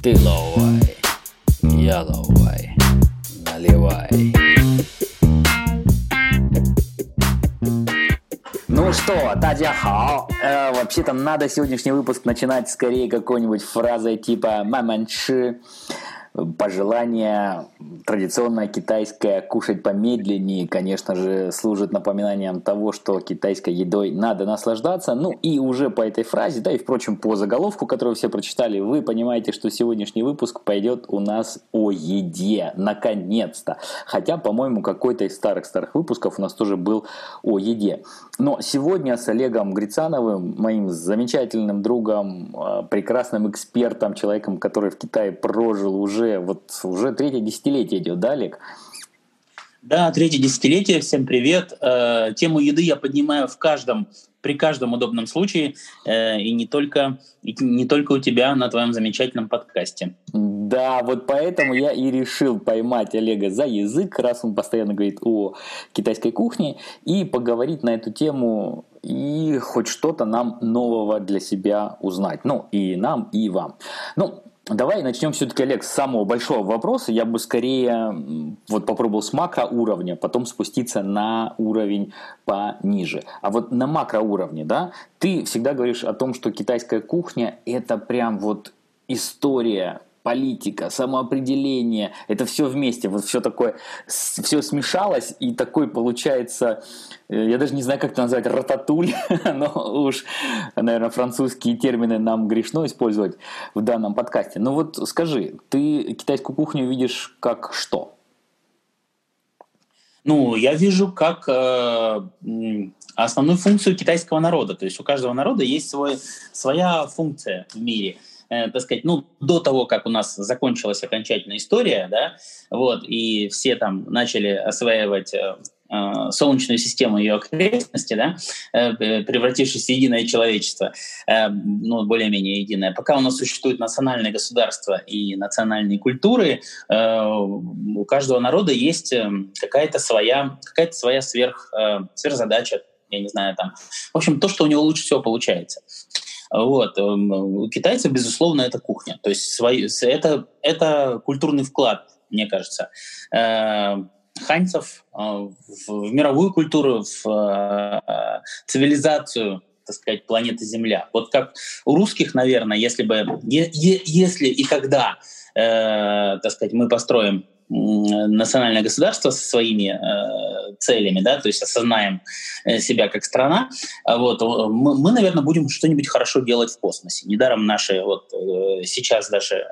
Ты лавай, я лавай, наливай. Ну что, Тадя хao. Э, вообще-то надо сегодняшний выпуск начинать скорее какой-нибудь фразой типа «маманши», пожелание традиционное китайское кушать помедленнее, конечно же, служит напоминанием того, что китайской едой надо наслаждаться. Ну и уже по этой фразе, да и, впрочем, по заголовку, которую все прочитали, вы понимаете, что сегодняшний выпуск пойдет у нас о еде. Наконец-то. Хотя, по-моему, какой-то из старых-старых выпусков у нас тоже был о еде. Но сегодня с Олегом Грицановым, моим замечательным другом, а, прекрасным экспертом, человеком, который в Китае прожил уже, вот, уже третье десятилетие идет, да, Олег? Да, третье десятилетие, всем привет. Э, тему еды я поднимаю в каждом, при каждом удобном случае, э, и не только, и не только у тебя на твоем замечательном подкасте. Да, вот поэтому я и решил поймать Олега за язык, раз он постоянно говорит о китайской кухне, и поговорить на эту тему и хоть что-то нам нового для себя узнать. Ну, и нам, и вам. Ну, Давай начнем все-таки, Олег, с самого большого вопроса. Я бы скорее вот попробовал с макроуровня, потом спуститься на уровень пониже. А вот на макроуровне, да, ты всегда говоришь о том, что китайская кухня – это прям вот история политика, самоопределение, это все вместе, вот все такое, все смешалось, и такой получается, э, я даже не знаю, как это назвать, рататуль, но уж, наверное, французские термины нам грешно использовать в данном подкасте. Ну вот скажи, ты китайскую кухню видишь как что? Ну, я вижу как э, основную функцию китайского народа. То есть у каждого народа есть свой, своя функция в мире – э, так сказать, ну, до того, как у нас закончилась окончательная история, да, вот, и все там начали осваивать э, э Солнечную систему и ее окрестности, да, э, превратившись в единое человечество, э, ну, более-менее единое. Пока у нас существует национальное государство и национальные культуры, у каждого народа есть какая-то своя, какая-то своя сверх, сверхзадача, я не знаю, там. В общем, то, что у него лучше всего получается. Вот. Эм, у китайцев, безусловно, это кухня. То есть свои, это, это культурный вклад, мне кажется. Э, ханьцев э, в мировую культуру, в э, цивилизацию так сказать, планеты Земля. Вот как у русских, наверное, если бы, если и когда, э, так сказать, мы построим национальное государство со своими э, целями, да, то есть осознаем э, себя как страна, а вот, мы, мы, наверное, будем что-нибудь хорошо делать в космосе. Недаром наши вот э, сейчас даже э,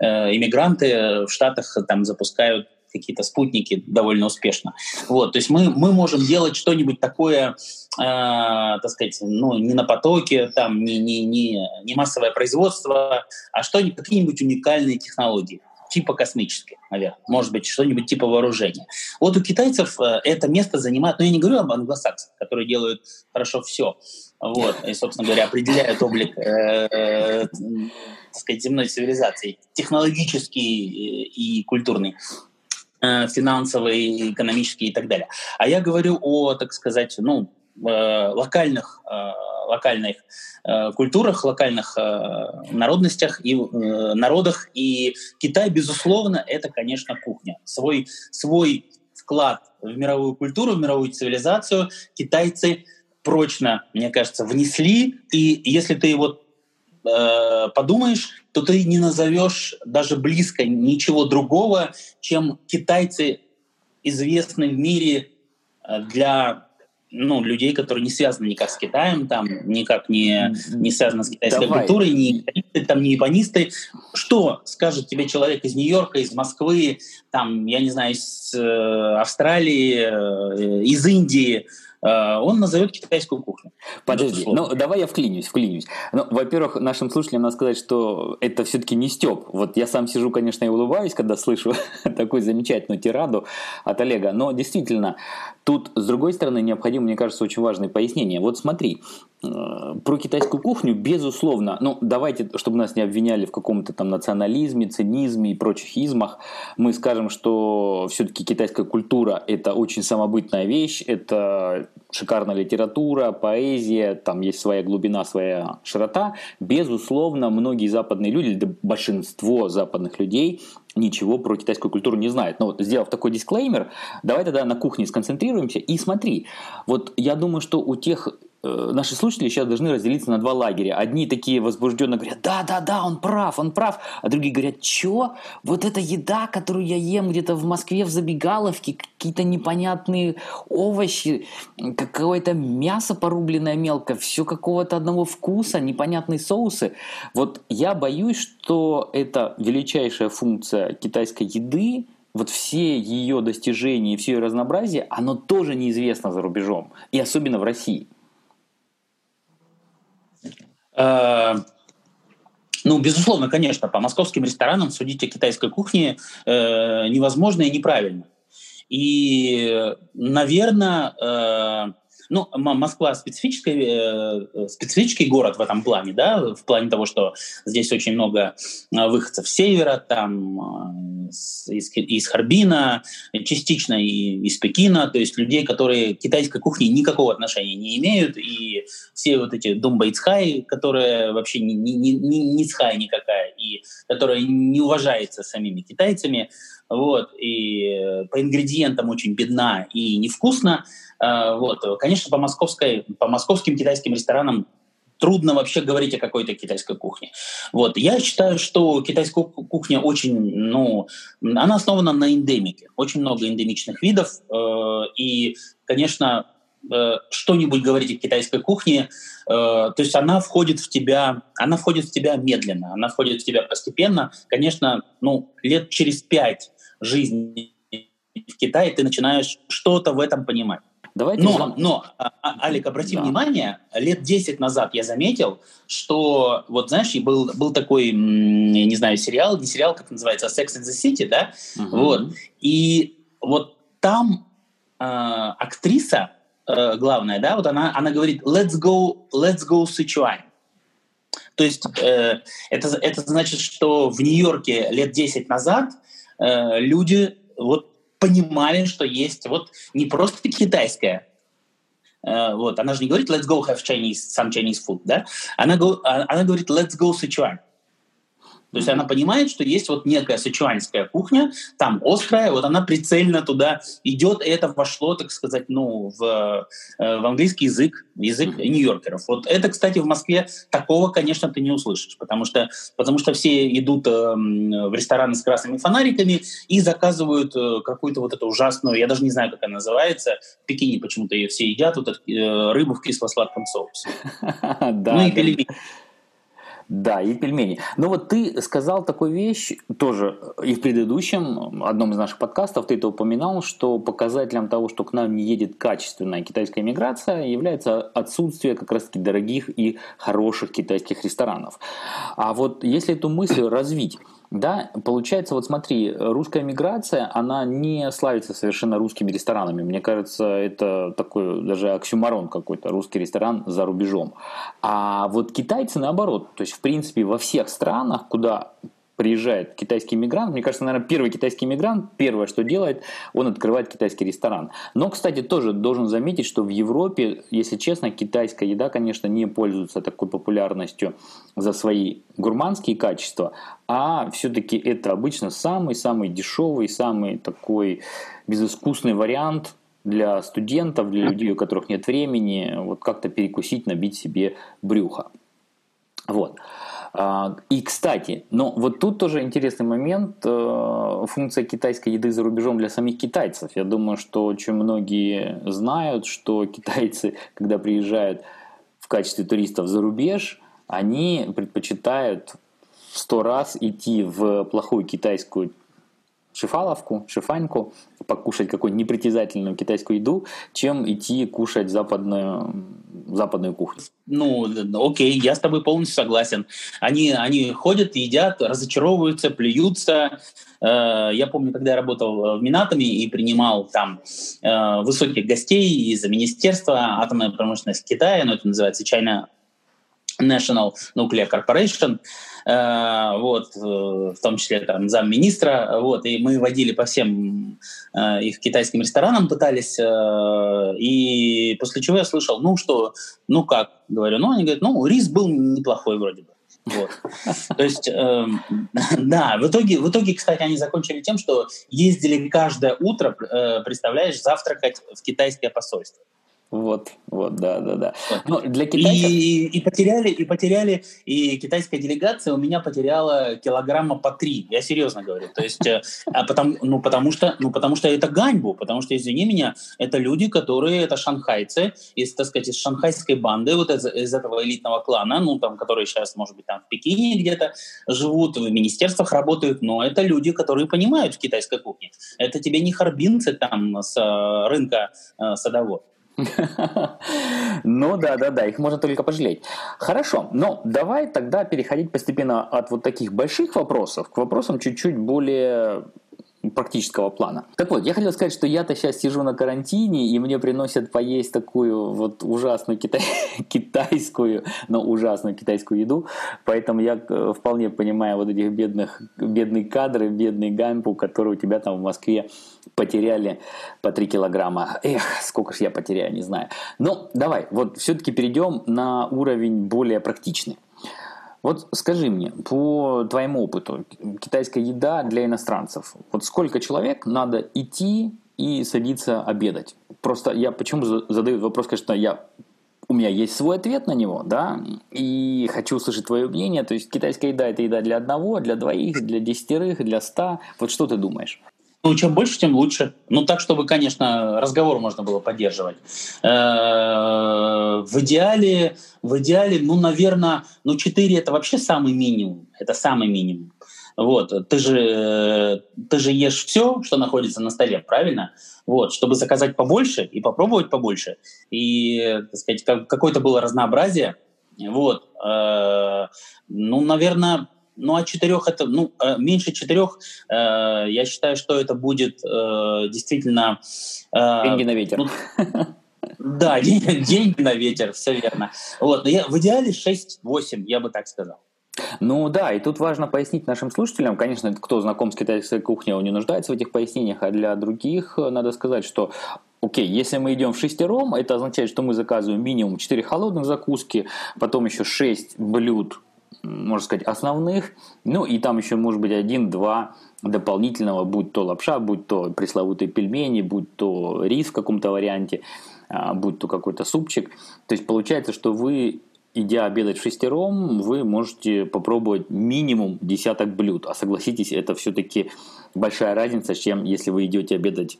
э, иммигранты в Штатах там запускают какие-то спутники довольно успешно. Вот, то есть мы, мы можем делать что-нибудь такое, э, так сказать, ну, не на потоке, там, не, не, не, не массовое производство, а что-нибудь, какие-нибудь уникальные технологии типа космические, наверное, может быть, что-нибудь типа вооружения. Вот у китайцев э, это место занимает, но ну, я не говорю об англосаксах, которые делают хорошо все, вот, и, собственно говоря, определяют облик, э, э, так сказать, земной цивилизации, технологический и культурный э, финансовый, экономический и так далее. А я говорю о, так сказать, ну, локальных э, локальных э, культурах, локальных э, народностях и э, народах. И Китай, безусловно, это, конечно, кухня. Свой, свой вклад в мировую культуру, в мировую цивилизацию китайцы прочно, мне кажется, внесли. И если ты вот э, подумаешь, то ты не назовешь даже близко ничего другого, чем китайцы известны в мире э, для ну, людей, которые не связаны никак с Китаем, там, никак не, не связаны с китайской Давай. культурой, не там, не японисты. Что скажет тебе человек из Нью-Йорка, из Москвы, там, я не знаю, из э, Австралии, э, из Индии, он назовет китайскую кухню. Подожди, ну давай я вклинюсь, вклинюсь. Ну, во-первых, нашим слушателям надо сказать, что это все-таки не Степ. Вот я сам сижу, конечно, и улыбаюсь, когда слышу такую замечательную тираду от Олега. Но действительно, тут, с другой стороны, необходимо, мне кажется, очень важное пояснение. Вот смотри, Э, про китайскую кухню, безусловно, ну давайте, чтобы нас не обвиняли в каком-то там национализме, цинизме и прочих измах, мы скажем, что все-таки китайская культура это очень самобытная вещь, это шикарная литература, поэзия, там есть своя глубина, своя широта. Безусловно, многие западные люди, да большинство западных людей ничего про китайскую культуру не знает. Но вот сделав такой дисклеймер, давай тогда на кухне сконцентрируемся и смотри. Вот я думаю, что у тех наши слушатели сейчас должны разделиться на два лагеря. Одни такие возбужденно говорят, да, да, да, он прав, он прав. А другие говорят, чё? Вот эта еда, которую я ем где-то в Москве в забегаловке, какие-то непонятные овощи, какое-то мясо порубленное мелко, все какого-то одного вкуса, непонятные соусы. Вот я боюсь, что это величайшая функция китайской еды, вот все ее достижения, все ее разнообразие, оно тоже неизвестно за рубежом, и особенно в России. Э, ну, безусловно, конечно, по московским ресторанам судить о китайской кухне э, невозможно и неправильно. И, наверное, э, ну, Москва специфический, э, специфический город в этом плане, да, в плане того, что здесь очень много э, выходцев с севера, там, э, из, из Харбина, частично и из Пекина, то есть людей, которые к китайской кухне никакого отношения не имеют, и все вот эти думбайцхай, которые вообще не, не, не, не цхай никакая, и которая не уважается самими китайцами, вот, и по ингредиентам очень бедна и невкусно, а, вот. Конечно, по, московской, по московским китайским ресторанам трудно вообще говорить о какой-то китайской кухне. Вот. Я считаю, что китайская кухня очень, ну, она основана на эндемике. Очень много эндемичных видов. Э, и, конечно, э, что-нибудь говорить о китайской кухне, э, то есть она входит в тебя, она входит в тебя медленно, она входит в тебя постепенно. Конечно, ну, лет через пять жизни в Китае ты начинаешь что-то в этом понимать. Давайте но, вам... но, а, а, Алик, обрати да. внимание, лет 10 назад я заметил, что, вот знаешь, был, был такой, не знаю, сериал, не сериал, как называется, Sex in the City, да? Угу. Вот. И вот там э, актриса э, главная, да, вот она, она говорит «let's go, let's go Sichuan». То есть э, это, это значит, что в Нью-Йорке лет 10 назад э, люди вот понимали, что есть вот не просто китайская, э, вот, она же не говорит let's go have Chinese, some Chinese food, да, она, а, она говорит let's go Sichuan. То есть она понимает, что есть вот некая сычуанская кухня, там острая, вот она прицельно туда идет, и это вошло, так сказать, ну, в, э, в английский язык, язык нью-йоркеров. Вот это, кстати, в Москве такого, конечно, ты не услышишь, потому что, потому что все идут э, в рестораны с красными фонариками и заказывают э, какую-то вот эту ужасную, я даже не знаю, как она называется, в Пекине почему-то ее все едят, вот эту э, рыбу в кисло-сладком соусе. Ну и пельмени. Да, и пельмени. Но вот ты сказал такую вещь тоже и в предыдущем, одном из наших подкастов, ты это упоминал, что показателем того, что к нам не едет качественная китайская миграция, является отсутствие как раз-таки дорогих и хороших китайских ресторанов. А вот если эту мысль развить, да, получается, вот смотри, русская миграция, она не славится совершенно русскими ресторанами. Мне кажется, это такой даже оксюмарон какой-то, русский ресторан за рубежом. А вот китайцы наоборот, то есть в принципе во всех странах, куда приезжает китайский мигрант, мне кажется, наверное, первый китайский мигрант, первое, что делает, он открывает китайский ресторан. Но, кстати, тоже должен заметить, что в Европе, если честно, китайская еда, конечно, не пользуется такой популярностью за свои гурманские качества, а все-таки это обычно самый-самый дешевый, самый такой безыскусный вариант для студентов, для людей, у которых нет времени, вот как-то перекусить, набить себе брюхо. Вот. А, и, кстати, но вот тут тоже интересный момент, э, функция китайской еды за рубежом для самих китайцев. Я думаю, что очень многие знают, что китайцы, когда приезжают в качестве туристов за рубеж, они предпочитают в сто раз идти в плохую китайскую шифаловку, шифаньку, покушать какую-нибудь непритязательную китайскую еду, чем идти кушать западную западную кухню. Ну, окей, я с тобой полностью согласен. Они, они ходят, едят, разочаровываются, плюются. Э, я помню, когда я работал в Минатоме и принимал там э, высоких гостей из министерства атомной промышленности Китая, ну, это называется China National Nuclear Corporation, э, вот, э, в том числе там замминистра, вот, и мы водили по всем э, их китайским ресторанам, пытались, и после чего я слышал, ну что, ну как, говорю, ну они говорят, ну рис был неплохой вроде бы. Вот. То есть, э, да, в итоге, в итоге, кстати, они закончили тем, что ездили каждое утро, э, представляешь, завтракать в китайское посольство. Вот, вот, да, да, да. Вот. для китайцев... и, и потеряли, и потеряли, и китайская делегация у меня потеряла килограмма по три. Я серьезно говорю. То есть, э, а потому, ну, потому что, ну, потому что это ганьбу, потому что, извини меня, это люди, которые, это шанхайцы, из, так сказать, из шанхайской банды, вот из, из этого элитного клана, ну, там, которые сейчас, может быть, там в Пекине где-то живут, в министерствах работают, но это люди, которые понимают в китайской кухне. Это тебе не харбинцы там с э, рынка э, садовод. Ну да, да, да, их можно только пожалеть. Хорошо, но давай тогда переходить постепенно от вот таких больших вопросов к вопросам чуть-чуть более практического плана. Так вот, я хотел сказать, что я-то сейчас сижу на карантине, и мне приносят поесть такую вот ужасную китай... китайскую, но ужасную китайскую еду, поэтому я э, вполне понимаю вот этих бедных, бедные кадры, бедный гампу, которые у тебя там в Москве потеряли по 3 килограмма. Эх, сколько ж я потеряю, не знаю. Но давай, вот все-таки перейдем на уровень более практичный. Вот скажи мне, по твоему опыту, китайская еда для иностранцев, вот сколько человек надо идти и садиться обедать? Просто я почему задаю вопрос, конечно, я у меня есть свой ответ на него, да, и хочу услышать твое мнение. То есть китайская еда – это еда для одного, для двоих, для десятерых, для ста. Вот что ты думаешь? Ну, чем больше, тем лучше. Ну, так, чтобы, конечно, разговор можно было поддерживать. Э, в идеале, в идеале, ну, наверное, ну, 4 это вообще самый минимум. Это самый минимум. Вот, ты же, ты же ешь все, что находится на столе, правильно? Вот, чтобы заказать побольше и попробовать побольше, и, так сказать, какое-то было разнообразие. Вот, э, ну, наверное, ну, от четырех это, ну, э, меньше четырех, э, я считаю, что это будет э, действительно... Э, деньги на ветер. Ну, да, деньги, деньги на ветер, все верно. Вот, но я, в идеале 6-8, я бы так сказал. Ну да, и тут важно пояснить нашим слушателям, конечно, кто знаком с китайской кухней, он не нуждается в этих пояснениях, а для других э, надо сказать, что Окей, если мы идем в шестером, это означает, что мы заказываем минимум 4 холодных закуски, потом еще 6 блюд можно сказать, основных. Ну и там еще может быть один-два дополнительного, будь то лапша, будь то пресловутые пельмени, будь то рис в каком-то варианте, а, будь то какой-то супчик. То есть получается, что вы идя обедать шестером, вы можете попробовать минимум десяток блюд. А согласитесь, это все-таки большая разница, чем если вы идете обедать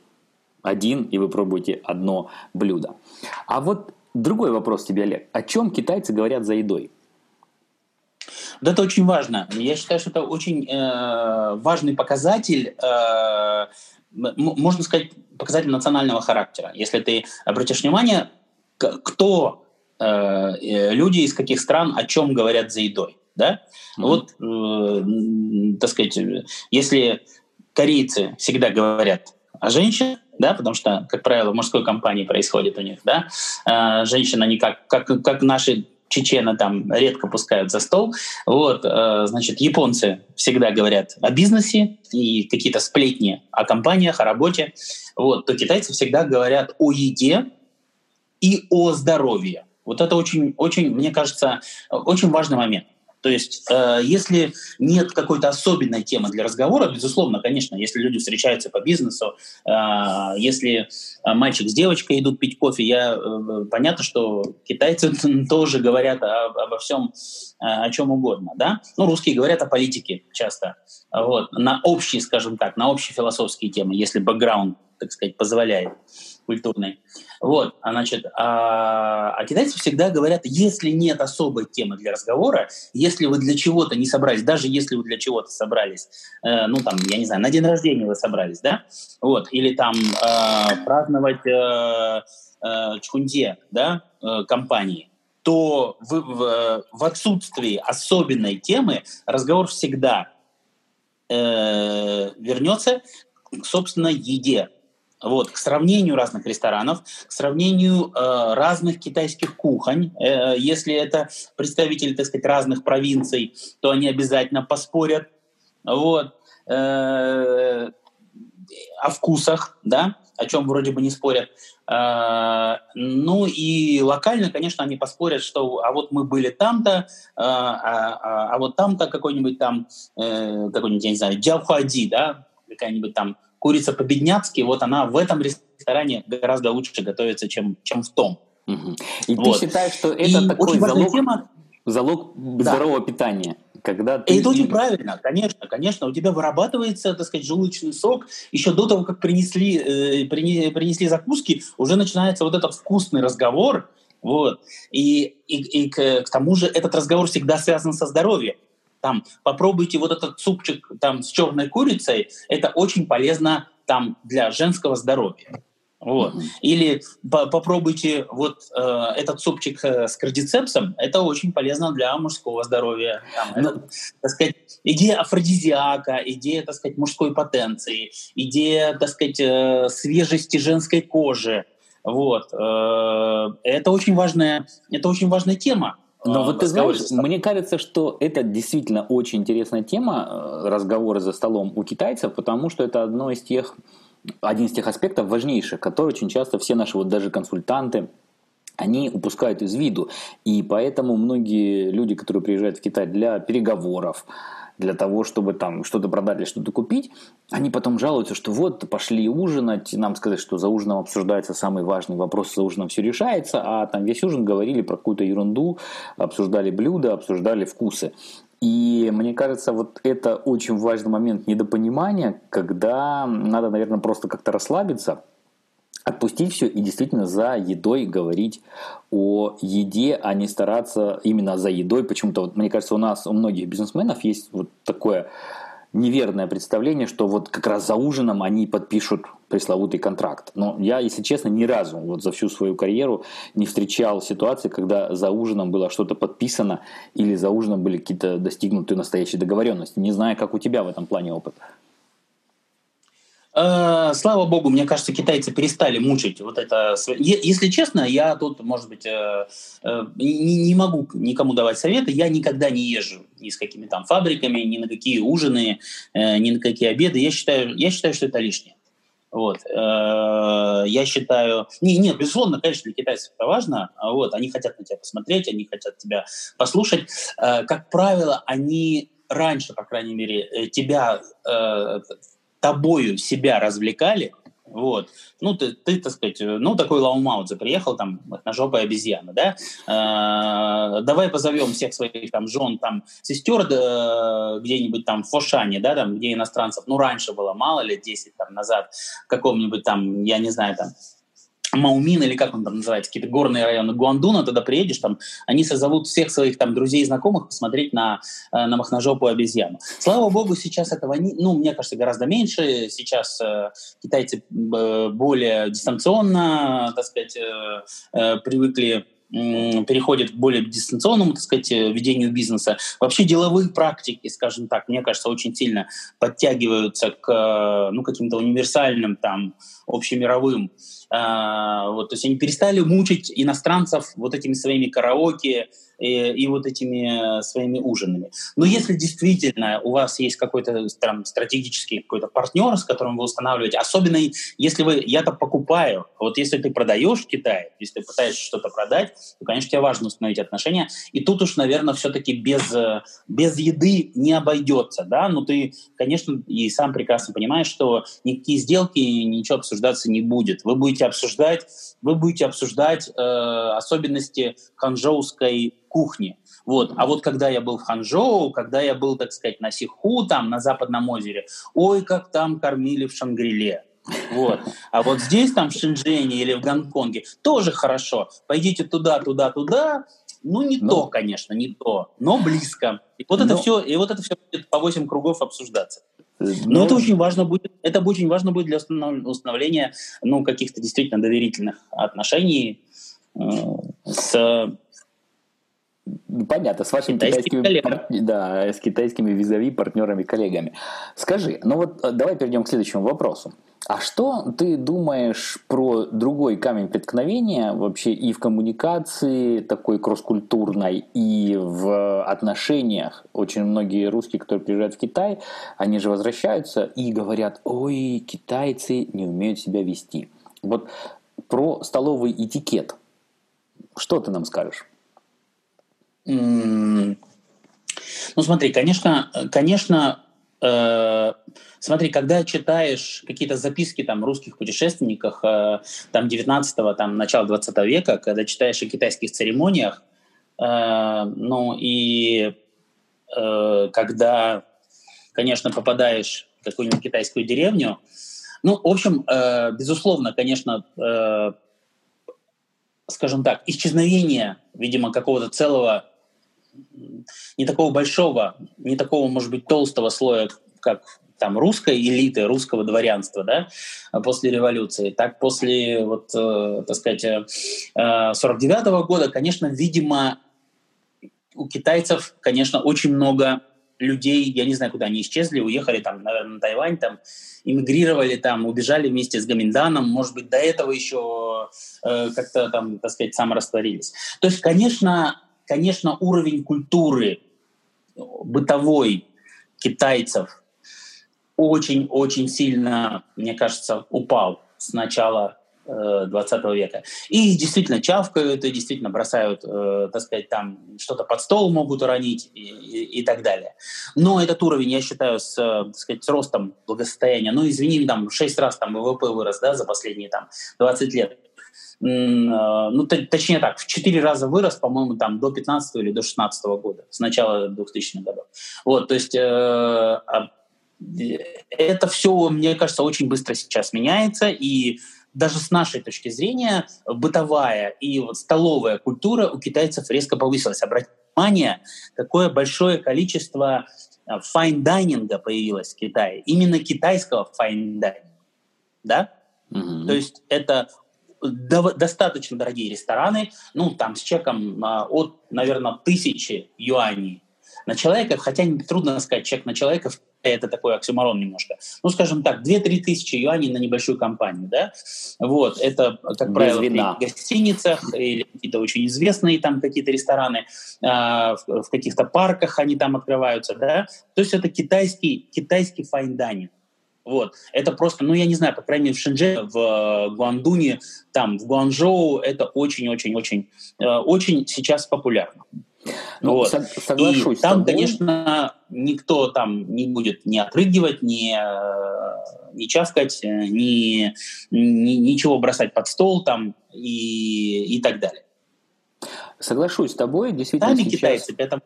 один и вы пробуете одно блюдо. А вот другой вопрос тебе, Олег. О чем китайцы говорят за едой? Вот это очень важно. Я считаю, что это очень э, важный показатель, э, можно сказать, показатель национального характера. Если ты обратишь внимание, кто э, э, люди из каких стран о чем говорят за едой. Да? Mm-hmm. Вот, э, так сказать, если корейцы всегда говорят о женщинах, да, потому что, как правило, в мужской компании происходит у них, да, э, женщина не как, как, как наши чечена там редко пускают за стол. Вот, э, значит, японцы всегда говорят о бизнесе и какие-то сплетни о компаниях, о работе. Вот, то китайцы всегда говорят о еде и о здоровье. Вот это очень, очень, мне кажется, очень важный момент. То есть, э, если нет какой-то особенной темы для разговора, безусловно, конечно, если люди встречаются по бизнесу, э, если э, мальчик с девочкой идут пить кофе, я, э, понятно, что китайцы тоже говорят о, обо всем, э, о чем угодно, да? Ну, русские говорят о политике часто, вот, на общие, скажем так, на общие философские темы, если бэкграунд, так сказать, позволяет культурной. Вот, а, значит, а, а китайцы всегда говорят, если нет особой темы для разговора, если вы для чего-то не собрались, даже если вы для чего-то собрались, э, ну там, я не знаю, на день рождения вы собрались, да, вот, или там э, праздновать э, э, чхунде, да, э, компании, то в, в, в отсутствии особенной темы разговор всегда э, вернется к, собственно, еде. Вот, к сравнению разных ресторанов, к сравнению э, разных китайских кухонь. Э, если это представители, так сказать, разных провинций, то они обязательно поспорят. Вот. Э, о вкусах, да, о чем вроде бы не спорят. Э, ну и локально, конечно, они поспорят, что а вот мы были там-то, э, а, а, а вот там-то какой-нибудь там, э, какой-нибудь, я не знаю, Джаухади, да, какая-нибудь там курица по-бедняцки, вот она в этом ресторане гораздо лучше готовится, чем, чем в том. Угу. И вот. ты считаешь, что это и такой залог, тема, залог здорового да. питания? Когда ты... И это очень правильно, конечно, конечно. У тебя вырабатывается, так сказать, желудочный сок. Еще до того, как принесли, э, принесли закуски, уже начинается вот этот вкусный разговор. Вот. И, и, и к, к тому же этот разговор всегда связан со здоровьем. Там попробуйте вот этот супчик там с черной курицей, это очень полезно там для женского здоровья. Вот. Mm-hmm. Или по попробуйте вот э, этот супчик э, с кардицепсом, это очень полезно для мужского здоровья. Там, mm-hmm. это, так сказать, идея афродизиака, идея, так сказать, мужской потенции, идея, так сказать, э, свежести женской кожи. Вот. Э, это очень важная, это очень важная тема. Но а, вот ты знаешь, мне кажется, что это действительно очень интересная тема э, разговора за столом у китайцев, потому что это одно из тех, один из тех аспектов важнейших, которые очень часто все наши вот даже консультанты, они упускают из виду. И поэтому многие люди, которые приезжают в Китай для переговоров, для того, чтобы там что-то продать или что-то купить, они потом жалуются, что вот пошли ужинать, нам сказать, что за ужином обсуждается самый важный вопрос, за ужином все решается, а там весь ужин говорили про какую-то ерунду, обсуждали блюда, обсуждали вкусы. И мне кажется, вот это очень важный момент недопонимания, когда надо, наверное, просто как-то расслабиться – отпустить все и действительно за едой говорить о еде, а не стараться именно за едой. Почему-то, вот, мне кажется, у нас, у многих бизнесменов есть вот такое неверное представление, что вот как раз за ужином они подпишут пресловутый контракт. Но я, если честно, ни разу вот за всю свою карьеру не встречал ситуации, когда за ужином было что-то подписано или за ужином были какие-то достигнуты настоящие договоренности. Не знаю, как у тебя в этом плане опыт. Э, слава богу, мне кажется, китайцы перестали мучить вот это. Если честно, я тут, может быть, э, э, не могу никому давать советы. Я никогда не езжу ни с какими там фабриками, ни на какие ужины, ни на какие обеды. Я считаю, я считаю, что это лишнее. Вот. Я считаю... Не, нет, безусловно, конечно, для китайцев это важно. Вот. Они хотят на тебя посмотреть, они хотят тебя послушать. Как правило, они раньше, по крайней мере, тебя тобою себя развлекали, вот. Ну, ты, ты, так сказать, ну, такой Лаумаудзе приехал, там, на жопой обезьяна, да? Э, давай позовем всех своих, там, жен, там, сестер э, где-нибудь там в Фошане, да, там, где иностранцев, ну, раньше было, мало лет 10 там назад, каком-нибудь там, я не знаю, там, Маумин или как он там называется, какие-то горные районы Гуандуна, тогда приедешь, там, они созовут всех своих там друзей и знакомых посмотреть на, э, на махножопую обезьяну. Слава богу, сейчас этого, не, ну, мне кажется, гораздо меньше. Сейчас э, китайцы э, более дистанционно, так сказать, э, э, привыкли переходит к более дистанционному, так сказать, ведению бизнеса. Вообще деловые практики, скажем так, мне кажется, очень сильно подтягиваются к ну, каким-то универсальным, там, общемировым вот, то есть они перестали мучить иностранцев вот этими своими караоке, и, и вот этими э, своими ужинами. Но если действительно у вас есть какой-то там стратегический какой-то партнер, с которым вы устанавливаете, особенно если вы, я-то покупаю, вот если ты продаешь в Китае, если ты пытаешься что-то продать, то, конечно, тебе важно установить отношения. И тут уж, наверное, все-таки без, э, без еды не обойдется, да, но ты, конечно, и сам прекрасно понимаешь, что никакие сделки, ничего обсуждаться не будет. Вы будете обсуждать, вы будете обсуждать э, особенности ханжоуской кухни. Вот. А вот когда я был в Ханчжоу, когда я был, так сказать, на Сиху, там, на Западном озере, ой, как там кормили в Шангриле. Вот. А вот здесь, там, в Шэньчжэне или в Гонконге, тоже хорошо. Пойдите туда, туда, туда. Ну, не но... то, конечно, не то, но близко. И вот но... это все, и вот это все будет по 8 кругов обсуждаться. Но, но это очень важно будет, это очень важно будет для установления ну, каких-то действительно доверительных отношений э, с ну, понятно, с вашими китайскими, пар... да, с китайскими визави, партнерами, коллегами. Скажи, ну вот э, давай перейдем к следующему вопросу. А что ты думаешь про другой камень преткновения вообще и в коммуникации такой кросс-культурной, и в отношениях? Очень многие русские, которые приезжают в Китай, они же возвращаются и говорят, ой, китайцы не умеют себя вести. Вот про столовый этикет. Что ты нам скажешь? Ну, смотри, конечно, конечно, э, смотри, когда читаешь какие-то записки там русских путешественников, э, там 19-го, там начала 20 века, когда читаешь о китайских церемониях, э, ну и э, когда, конечно, попадаешь в какую-нибудь китайскую деревню, ну, в общем, э, безусловно, конечно, э, скажем так, исчезновение, видимо, какого-то целого не такого большого, не такого, может быть, толстого слоя, как там русской элиты, русского дворянства, да, после революции, так после, вот, э, так сказать, э, 49 -го года, конечно, видимо, у китайцев, конечно, очень много людей, я не знаю, куда они исчезли, уехали там, наверное, на Тайвань, там, эмигрировали там, убежали вместе с Гаминданом, может быть, до этого еще э, как-то там, так сказать, саморастворились. То есть, конечно, конечно, уровень культуры бытовой китайцев очень-очень сильно, мне кажется, упал с начала 20 э, века. И действительно чавкают, и действительно бросают, э, так сказать, там что-то под стол могут уронить и, и, и так далее. Но этот уровень, я считаю, с, так сказать, с ростом благосостояния, ну, извини, там, в 6 раз там ВВП вырос, да, за последние там 20 лет. А, ну, точнее так, в 4 раза вырос, по-моему, там до 15 или до 16 года, с начала 2000-х годов. Вот, то есть э, а, это все, мне кажется, очень быстро сейчас меняется, и даже с нашей точки зрения бытовая и вот столовая культура у китайцев резко повысилась. Обратите внимание, какое большое количество файн-дайнинга появилось в Китае. Именно китайского файн-дайнинга. Да? Mm-hmm. То есть это достаточно дорогие рестораны, ну, там с чеком а, от, наверное, тысячи юаней на человека, хотя трудно сказать, чек на человека это такой оксюморон немножко. Ну, скажем так, 2-3 тысячи юаней на небольшую компанию, да? Вот, это, как Без правило, вина. в гостиницах или какие-то очень известные там какие-то рестораны, э, в, в каких-то парках они там открываются, да? То есть это китайский, китайский файн-дайнинг. Вот. Это просто, ну, я не знаю, по крайней мере, в Шэньчжэне, в э, Гуандуне, там, в Гуанчжоу это очень-очень-очень, э, очень сейчас популярно. Ну, вот. соглашусь. И там, конечно, никто там не будет ни отрыгивать, ни, э, ни чавкать, ни, ни, ничего бросать под стол там и, и так далее. Соглашусь с тобой, действительно. Сами сейчас... китайцы, это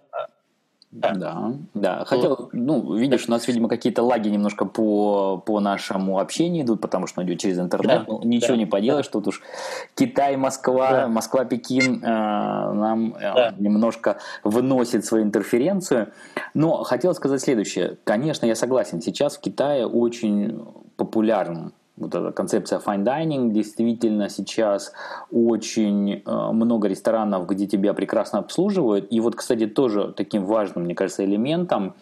да, да. Хотел, ну, видишь, у нас, видимо, какие-то лаги немножко по, по нашему общению идут, потому что он идет через интернет. Да, ну, ничего да, не поделаешь, да. тут уж Китай, Москва, да. Москва, Пекин э, нам э, да. немножко выносит свою интерференцию. Но хотел сказать следующее. Конечно, я согласен, сейчас в Китае очень популярен вот эта концепция fine dining действительно сейчас очень э, много ресторанов, где тебя прекрасно обслуживают. И вот, кстати, тоже таким важным, мне кажется, элементом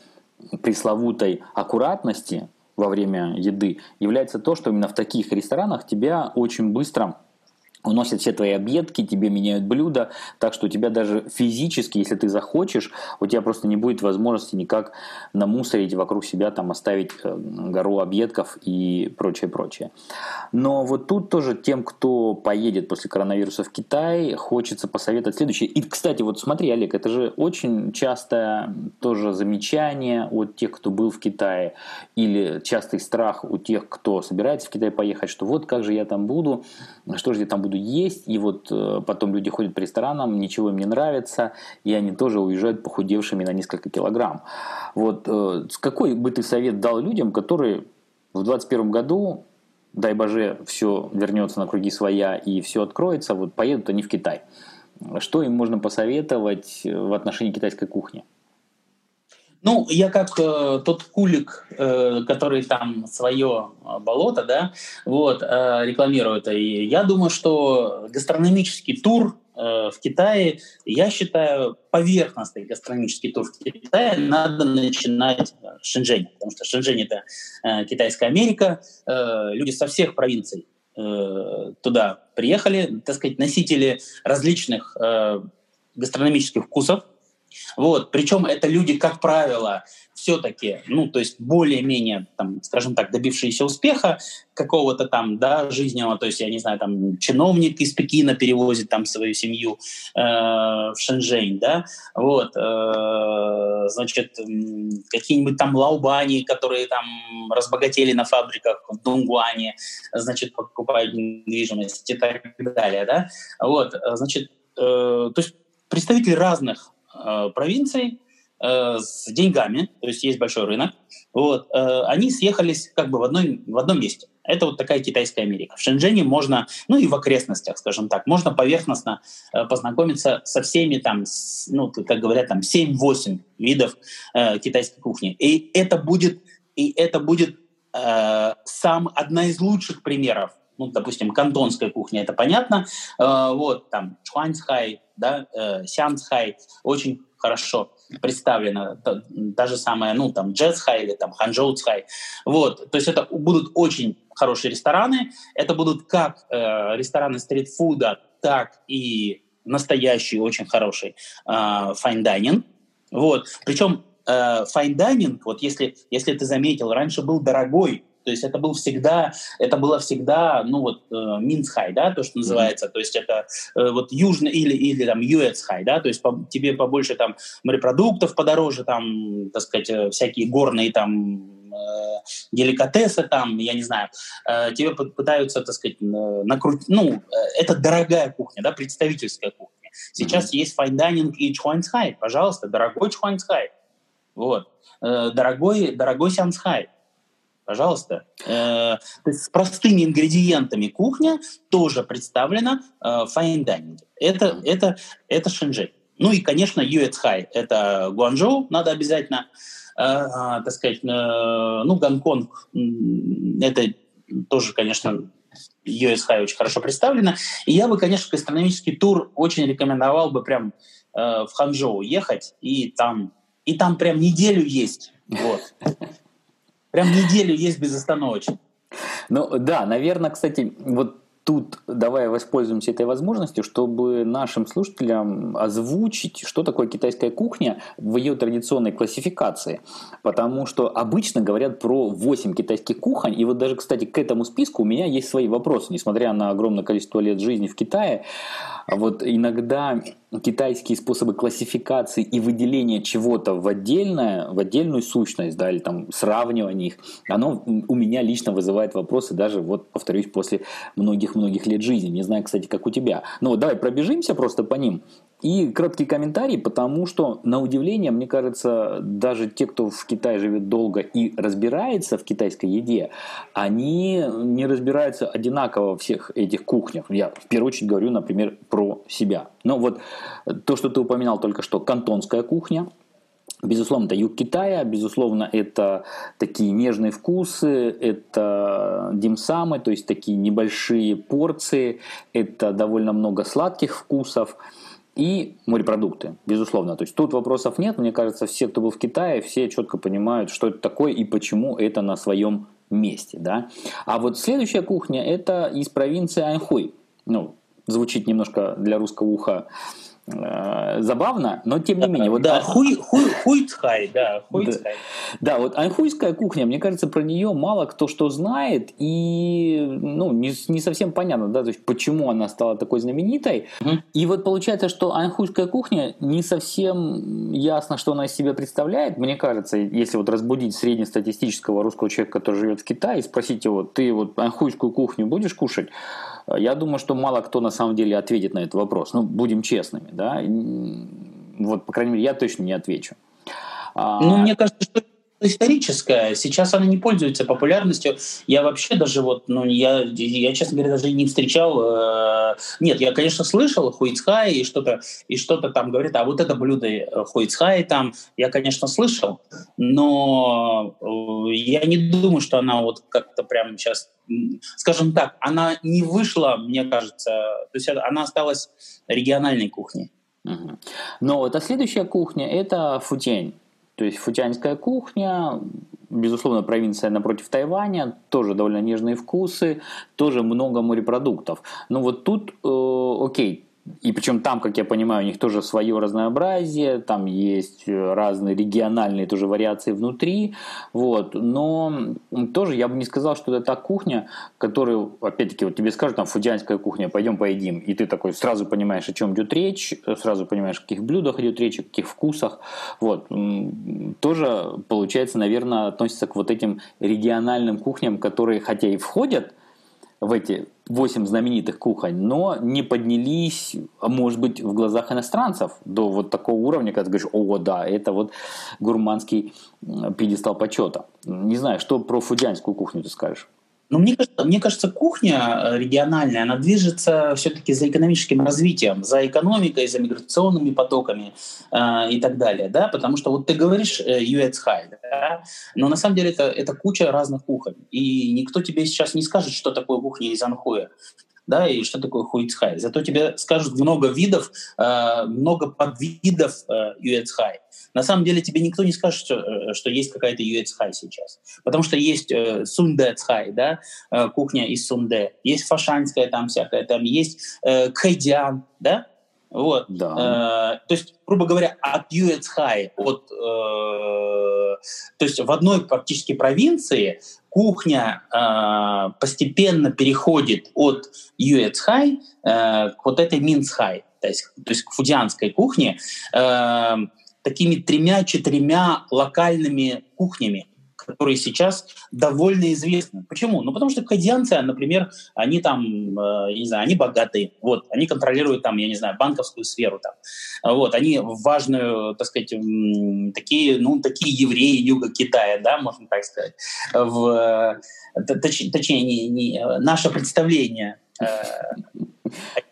пресловутой аккуратности во время еды является то, что именно в таких ресторанах тебя очень быстро уносят все твои объедки, тебе меняют блюда, так что у тебя даже физически, если ты захочешь, у тебя просто не будет возможности никак намусорить вокруг себя, там оставить э, гору объедков и прочее, прочее. Но вот тут тоже тем, кто поедет после коронавируса в Китай, хочется посоветовать следующее. И, кстати, вот смотри, Олег, это же очень частое тоже замечание от тех, кто был в Китае, или частый страх у тех, кто собирается в Китай поехать, что вот как же я там буду, что же я там буду есть, и вот э, потом люди ходят по ресторанам, ничего им не нравится, и они тоже уезжают похудевшими на несколько килограмм. Вот э, какой бы ты совет дал людям, которые в 2021 году дай боже, все вернется на круги своя и все откроется, вот поедут они в Китай. Что им можно посоветовать в отношении китайской кухни? Ну, я как э, тот кулик, э, который там свое э, болото, да, вот, э, рекламирует. И я думаю, что гастрономический тур э, в Китае, я считаю, поверхностный гастрономический тур в Китае надо начинать с Шэньчжэня, потому что Шэньчжэнь — это э, китайская Америка, э, люди со всех провинций э, туда приехали, так сказать, носители различных э, гастрономических вкусов, вот. Причем это люди, как правило, все-таки, ну, то есть более-менее, там, скажем так, добившиеся успеха какого-то там, да, жизненного, то есть, я не знаю, там, чиновник из Пекина перевозит там свою семью э, в Шэньчжэнь, да, вот, э, значит, какие-нибудь там лаубани, которые там разбогатели на фабриках в Дунгуане, значит, покупают недвижимость и так далее, да, вот, значит, э, то есть представители разных э, провинций э, с деньгами, то есть есть большой рынок, вот, э, они съехались как бы в, одной, в одном месте. Это вот такая китайская Америка. В Шэньчжэне можно, ну и в окрестностях, скажем так, можно поверхностно познакомиться со всеми там, ну, как говорят, там 7-8 видов э, китайской кухни. И это будет, и это будет э, сам одна из лучших примеров ну, допустим, кантонская кухня, это понятно, э, вот, там, 川菜, да, э, очень хорошо представлена, та, та же самая, ну, там, 浙菜 или там 杭州菜, вот, то есть это будут очень хорошие рестораны, это будут как э, рестораны стритфуда, так и настоящий очень хороший э, файн-дайнинг, вот, причем э, файн-дайнинг, вот если, если ты заметил, раньше был дорогой, то есть это был всегда, это было всегда, ну вот э, 闽菜, да, то, что называется. Mm-hmm. То есть это э, вот южный или или там Юэцхай, да, то есть по, тебе побольше там морепродуктов подороже, там, так сказать, э, всякие горные там э, деликатесы там, я не знаю, э, тебе пытаются, так сказать, накрутить, ну, это дорогая кухня, да, представительская кухня. Сейчас mm-hmm. есть файндайнинг и 川菜, пожалуйста, дорогой 川菜, вот, дорогой, дорогой сянцхай, Пожалуйста. Э, то есть с простыми ингредиентами кухня тоже представлена э, в fine dining. Это, это, это Шэньчжэнь. Ну и, конечно, Юэцхай. Это Гуанчжоу, надо обязательно, э, так сказать, ну, Гонконг, это тоже, конечно, USHI очень хорошо представлена. И я бы, конечно, гастрономический тур очень рекомендовал бы прям э, в Ханчжоу ехать, и там, и там прям неделю есть. Вот. Прям неделю есть безостановочно. Ну да, наверное, кстати, вот тут давай воспользуемся этой возможностью, чтобы нашим слушателям озвучить, что такое китайская кухня в ее традиционной классификации. Потому что обычно говорят про 8 китайских кухонь, и вот даже, кстати, к этому списку у меня есть свои вопросы, несмотря на огромное количество лет жизни в Китае. Вот иногда китайские способы классификации и выделения чего-то в отдельное, в отдельную сущность, да, или там сравнивания их, оно у меня лично вызывает вопросы даже, вот, повторюсь, после многих-многих лет жизни. Не знаю, кстати, как у тебя. Но давай пробежимся просто по ним. И краткий комментарий, потому что, на удивление, мне кажется, даже те, кто в Китае живет долго и разбирается в китайской еде, они не разбираются одинаково во всех этих кухнях. Я в первую очередь говорю, например, про себя. Но вот то, что ты упоминал только что, кантонская кухня, Безусловно, это юг Китая, безусловно, это такие нежные вкусы, это димсамы, то есть такие небольшие порции, это довольно много сладких вкусов и морепродукты, безусловно. То есть тут вопросов нет. Мне кажется, все, кто был в Китае, все четко понимают, что это такое и почему это на своем месте. Да? А вот следующая кухня – это из провинции Аньхуй. Ну, звучит немножко для русского уха забавно, но тем не менее. Вот, да, хуй, хуй, хуйцхай, да, хуйцхай. Да, да, вот анхуйская кухня, мне кажется, про нее мало кто что знает, и ну, не, не совсем понятно, да, то есть почему она стала такой знаменитой. Угу. И вот получается, что анхуйская кухня не совсем ясно, что она из себя представляет. Мне кажется, если вот разбудить среднестатистического русского человека, который живет в Китае, и спросить его, ты вот анхуйскую кухню будешь кушать? Я думаю, что мало кто на самом деле ответит на этот вопрос. Ну, будем честными, да. Вот, по крайней мере, я точно не отвечу. А, ну, мне кажется, что историческая. Сейчас она не пользуется популярностью. Я вообще даже вот, ну, я, я честно говоря, даже не встречал. Э, нет, я, конечно, слышал хуицхай и что-то, и что-то там говорит, а вот это блюдо э, хуицхай там, я, конечно, слышал, но э, я не думаю, что она вот как-то прямо сейчас, скажем так, она не вышла, мне кажется, то есть она осталась региональной кухней. Угу. Но вот а следующая кухня – это футень. То есть футянская кухня, безусловно, провинция напротив Тайваня, тоже довольно нежные вкусы, тоже много морепродуктов. Но вот тут, э, окей, и причем там, как я понимаю, у них тоже свое разнообразие, там есть э, разные региональные тоже вариации внутри, вот, но тоже я бы не сказал, что это та кухня, которую, опять-таки, вот тебе скажут, там, фудианская кухня, пойдем поедим, и ты такой сразу понимаешь, о чем идет речь, сразу понимаешь, о каких блюдах идет речь, о каких вкусах, вот, тоже, получается, наверное, относится к вот этим региональным кухням, которые, хотя и входят в эти восемь знаменитых кухонь, но не поднялись, может быть, в глазах иностранцев до вот такого уровня, когда ты говоришь, о, да, это вот гурманский пьедестал почета. Не знаю, что про фудянскую кухню ты скажешь? Но мне кажется, мне кажется, кухня э, региональная, она движется все-таки за экономическим развитием, за экономикой, за миграционными потоками э, и так далее, да, потому что вот ты говоришь э, High, да, но на самом деле это, это куча разных кухонь, и никто тебе сейчас не скажет, что такое кухня из Анхуя да, и что такое хуицхай. Зато тебе скажут много видов, э, много подвидов э, юэцхай. На самом деле тебе никто не скажет, что, э, что есть какая-то юэцхай сейчас. Потому что есть э, сундэцхай, да, э, кухня из сунде, есть фашанская там всякая, там есть э, кайдян, да, вот. Да. Э, то есть, грубо говоря, от юэцхай, от, э, то есть в одной практически провинции кухня э, постепенно переходит от юэцхай э, к вот этой минцхай, то есть, то есть к фудианской кухне, э, такими тремя-четырьмя локальными кухнями которые сейчас довольно известны. Почему? Ну, потому что кадианцы, например, они там, э, я не знаю, они богатые, вот, они контролируют там, я не знаю, банковскую сферу там, вот, они важную, так сказать, такие, ну, такие евреи юга Китая, да, можно так сказать, в, точ, точнее, не, не, наше представление э,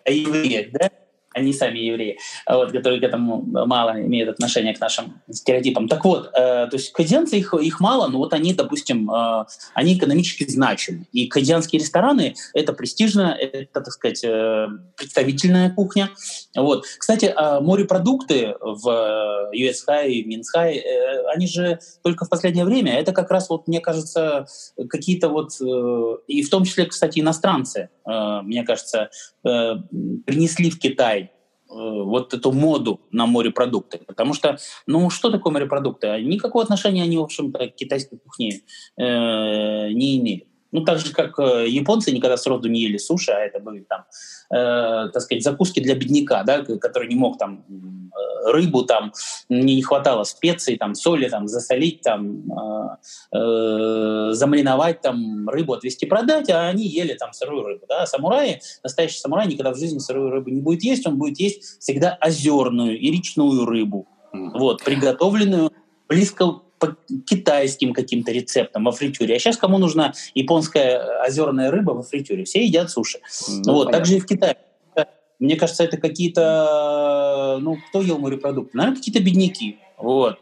о евреях, да, они сами евреи, вот, которые к этому мало имеют отношение к нашим стереотипам. Так вот, э, то есть каденцы их, их мало, но вот они, допустим, э, они экономически значимы. И каденские рестораны — это престижно, это, так сказать, э, представительная кухня. Вот. Кстати, э, морепродукты в US High и High, э, они же только в последнее время, это как раз, вот, мне кажется, какие-то вот, э, и в том числе, кстати, иностранцы, э, мне кажется, э, принесли в Китай вот эту моду на морепродукты. Потому что, ну, что такое морепродукты? Никакого отношения они, в общем-то, к китайской кухне э, не имеют. Ну, так же, как э, японцы никогда сроду не ели суши, а это были там, э, так сказать, закуски для бедняка, да, который не мог там э, рыбу, там, не, не хватало специй, там, соли, там, засолить, там, э, э, замариновать, там, рыбу отвезти продать, а они ели там сырую рыбу, да. Самураи, настоящий самурай никогда в жизни сырую рыбу не будет есть, он будет есть всегда озерную и речную рыбу, mm. вот, приготовленную близко по китайским каким-то рецептам во фритюре. А сейчас кому нужна японская озерная рыба во фритюре? Все едят суши. Ну, вот, так же и в Китае. Мне кажется, это какие-то... Ну, кто ел морепродукты? Наверное, какие-то бедняки. Вот.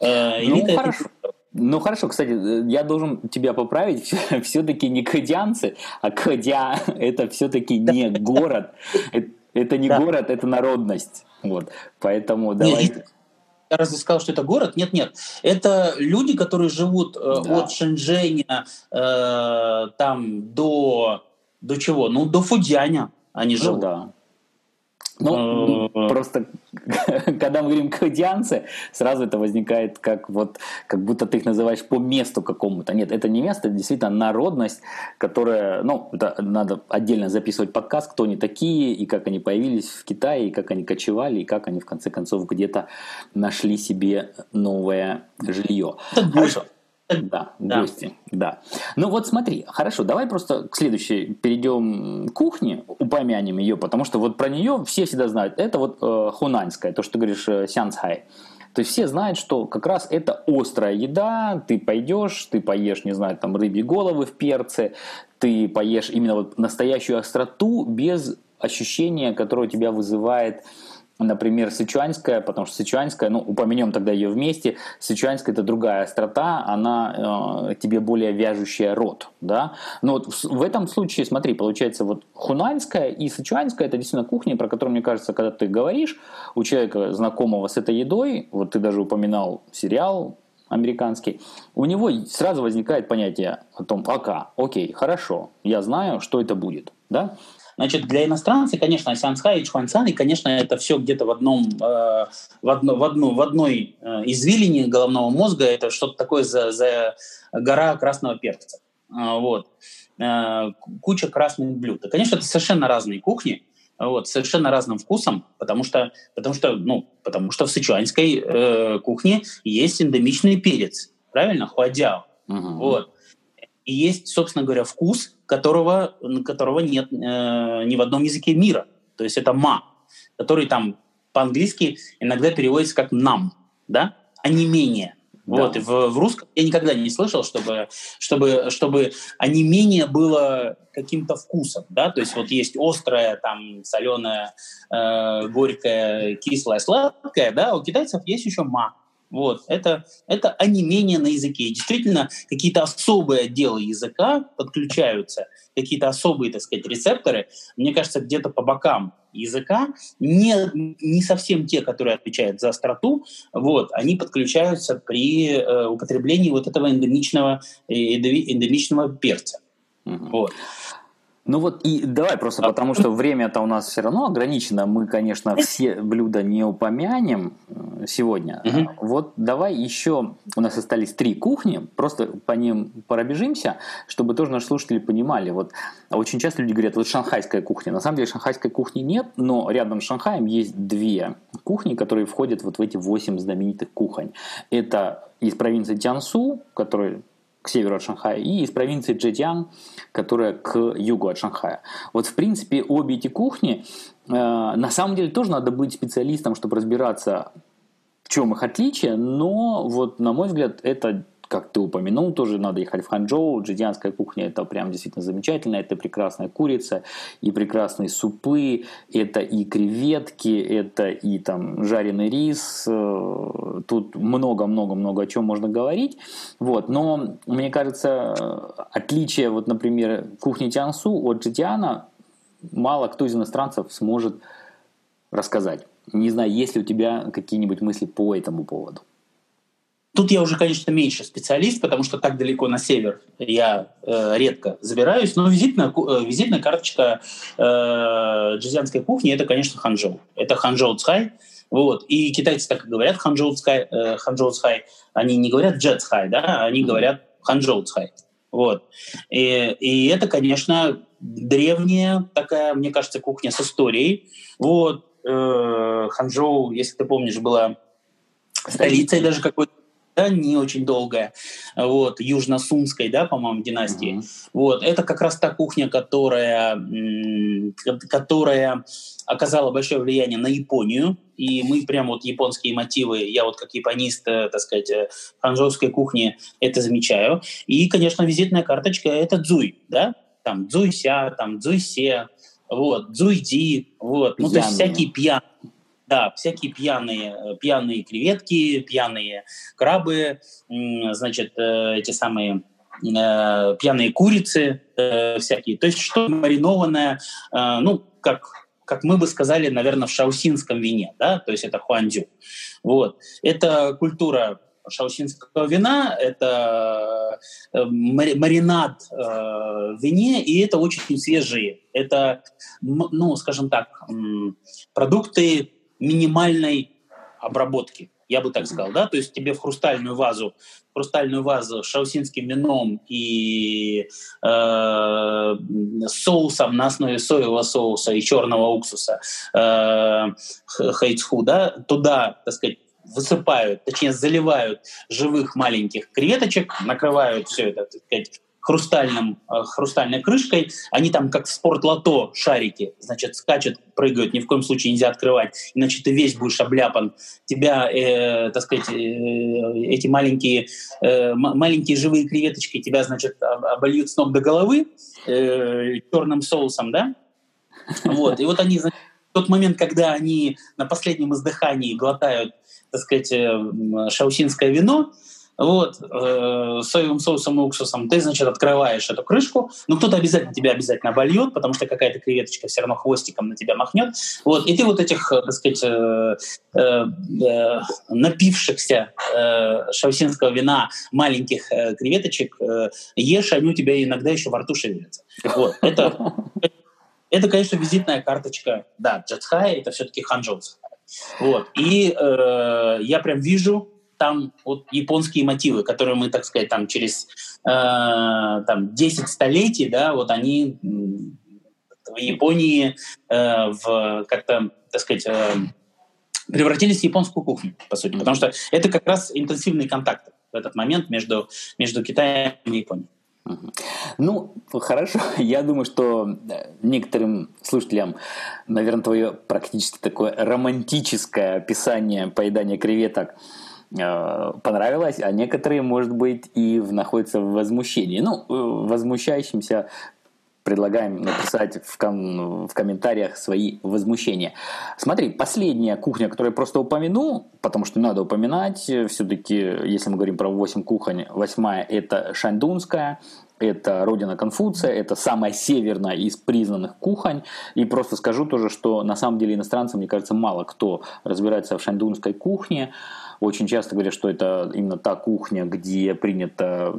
Э, ну, хорошо. Ну хорошо, кстати, я должен тебя поправить. Все-таки не кадянцы, а кадя – это все-таки не город. Это не город, это народность. Вот. Поэтому давай я разве сказал, что это город? Нет, нет. Это люди, которые живут э, да. от Шэньчжэня э, там до до чего? Ну, до Фудяня они ну, живут. Да. Ну, э, просто когда мы говорим кадианцы, сразу это возникает как вот, как будто ты их называешь по месту какому-то. Нет, это не место, это действительно народность, которая, ну, это надо отдельно записывать подкаст, кто они такие, и как они появились в Китае, и как они кочевали, и как они в конце концов где-то нашли себе новое жилье. Хорошо. Да, да, гости, да. Ну вот смотри, хорошо, давай просто к следующей перейдем к кухне, упомянем ее, потому что вот про нее все всегда знают. Это вот э, хунаньская, то, что ты говоришь, э, сянцхай. То есть все знают, что как раз это острая еда, ты пойдешь, ты поешь, не знаю, там рыбьи головы в перце, ты поешь именно вот настоящую остроту без ощущения, которое у тебя вызывает например, сычуанская, потому что сычуанская, ну, упомянем тогда ее вместе, сычуанская это другая острота, она э, тебе более вяжущая рот, да, но вот в, в этом случае, смотри, получается вот хунаньская и сычуанская это действительно кухня, про которую, мне кажется, когда ты говоришь у человека, знакомого с этой едой, вот ты даже упоминал сериал американский, у него сразу возникает понятие о том, пока, окей, хорошо, я знаю, что это будет, да, Значит, для иностранцев, конечно, Сянцхай и Чхуанцан, и, конечно, это все где-то в одном, э, в, одно, в, одно, в одной э, извилине головного мозга, это что-то такое за, за гора красного перца. Э, вот. Э, куча красных блюд. И, конечно, это совершенно разные кухни, вот, совершенно разным вкусом, потому что, потому что, ну, потому что в сычуанской э, кухне есть эндемичный перец, правильно, хуадяо. Uh-huh. Вот. И есть, собственно говоря, вкус, которого, которого нет э, ни в одном языке мира. То есть это «ма», который там по-английски иногда переводится как «нам», да, а не менее. Да. Вот, в, в русском я никогда не слышал, чтобы, чтобы, чтобы онемение было каким-то вкусом, да, то есть вот есть острое, там, соленое, э, горькое, кислое, сладкое, да, у китайцев есть еще ма, вот, это, это онемение на языке. действительно, какие-то особые отделы языка подключаются, какие-то особые, так сказать, рецепторы, мне кажется, где-то по бокам языка, не, не совсем те, которые отвечают за остроту, вот, они подключаются при э, употреблении вот этого эндемичного, э, эндемичного перца. Угу. Вот. Ну вот и давай просто, потому что время-то у нас все равно ограничено, мы, конечно, все блюда не упомянем э, сегодня. Угу. Вот давай еще, у нас остались три кухни, просто по ним пробежимся, чтобы тоже наши слушатели понимали. Вот очень часто люди говорят, вот шанхайская кухня. На самом деле шанхайской кухни нет, но рядом с Шанхаем есть две кухни, которые входят вот в эти восемь знаменитых кухонь. Это из провинции Тянсу, который к северу от Шанхая, и из провинции Джетян, которая к югу от Шанхая. Вот, в принципе, обе эти кухни, э, на самом деле, тоже надо быть специалистом, чтобы разбираться, в чем их отличие, но, вот, на мой взгляд, это как ты упомянул, тоже надо ехать в Ханчжоу. Джидианская кухня это прям действительно замечательно. Это прекрасная курица и прекрасные супы, это и креветки, это и там жареный рис. Э, тут много-много-много о чем можно говорить. Вот. Но мне кажется, отличие, вот, например, кухни Тиансу от Джидиана мало кто из иностранцев сможет рассказать. Не знаю, есть ли у тебя какие-нибудь мысли по этому поводу. Тут я уже, конечно, меньше специалист, потому что так далеко на север я э, редко забираюсь. Но визитная, э, визитная карточка э, чжэцзянской кухни – это, конечно, ханчжоу. Это 杭州菜. Вот. И китайцы так и говорят 杭州菜. Э, 杭州菜. Они не говорят 浙菜, да? они говорят 杭州菜. Вот. И, и это, конечно, древняя такая, мне кажется, кухня с историей. Вот. Э, Ханчжоу, если ты помнишь, была столицей даже какой-то да, не очень долгая, вот, южно-сумской, да, по-моему, династии. Mm-hmm. Вот, это как раз та кухня, которая, которая оказала большое влияние на Японию, и мы прям вот японские мотивы, я вот как японист, э, так сказать, э, ханчжоуской кухни это замечаю. И, конечно, визитная карточка — это дзуй, да, там дзуйся, там дзуйсе, вот, дзуйди, вот, ну, то есть всякие пьяные да, всякие пьяные, э, пьяные креветки, пьяные крабы, значит, э, эти самые э, пьяные курицы всякие. То есть что маринованное, ну, как, как мы бы сказали, наверное, в шаусинском вине, да, то есть это хуандзю. Вот. Это культура шаусинского вина, это маринад в вине, и это очень свежие. Это, ну, скажем так, продукты минимальной обработки, я бы так сказал, да, то есть тебе в хрустальную вазу, в хрустальную вазу с шаусинским вином и э, соусом на основе соевого соуса и черного уксуса э, хайцху, да, туда, так сказать, высыпают, точнее заливают живых маленьких креветочек, накрывают все это, так сказать, хрустальным, э, хрустальной крышкой. Они там как в спортлото шарики, значит, скачут, прыгают, ни в коем случае нельзя открывать, иначе ты весь будешь обляпан. Тебя, э, так сказать, э, эти маленькие, э, маленькие живые креветочки тебя, значит, обольют с ног до головы э, черным соусом, да? Вот, и вот они, значит, тот момент, когда они на последнем издыхании глотают, так сказать, э, шаусинское вино, вот, э, соевым соусом и уксусом, ты, значит, открываешь эту крышку, но кто-то обязательно тебя обязательно обольет, потому что какая-то креветочка все равно хвостиком на тебя махнет, вот, и ты вот этих, э, так сказать, э, э, э, напившихся э, шаусинского вина маленьких э, креветочек э, ешь, они у тебя иногда еще во рту шевелятся. Вот, это, это, конечно, визитная карточка, да, Джетхай, это все-таки Ханчжоу. Вот, и э, я прям вижу там вот японские мотивы, которые мы, так сказать, там через э, там 10 столетий, да, вот они в Японии э, в как-то, так сказать, э, превратились в японскую кухню, по сути, потому что это как раз интенсивный контакт в этот момент между, между Китаем и Японией. Ну, хорошо. Я думаю, что некоторым слушателям, наверное, твое практически такое романтическое описание поедания креветок – Э, понравилось, а некоторые, может быть, и находятся в возмущении. Ну, э, возмущающимся предлагаем написать в, ком- в комментариях свои возмущения. Смотри, последняя кухня, которую я просто упомяну, потому что надо упоминать, все-таки, если мы говорим про 8 кухонь, восьмая – это шаньдунская, это родина Конфуция, это самая северная из признанных кухонь. И просто скажу тоже, что на самом деле иностранцам, мне кажется, мало кто разбирается в шаньдунской кухне. Очень часто говорят, что это именно та кухня, где принято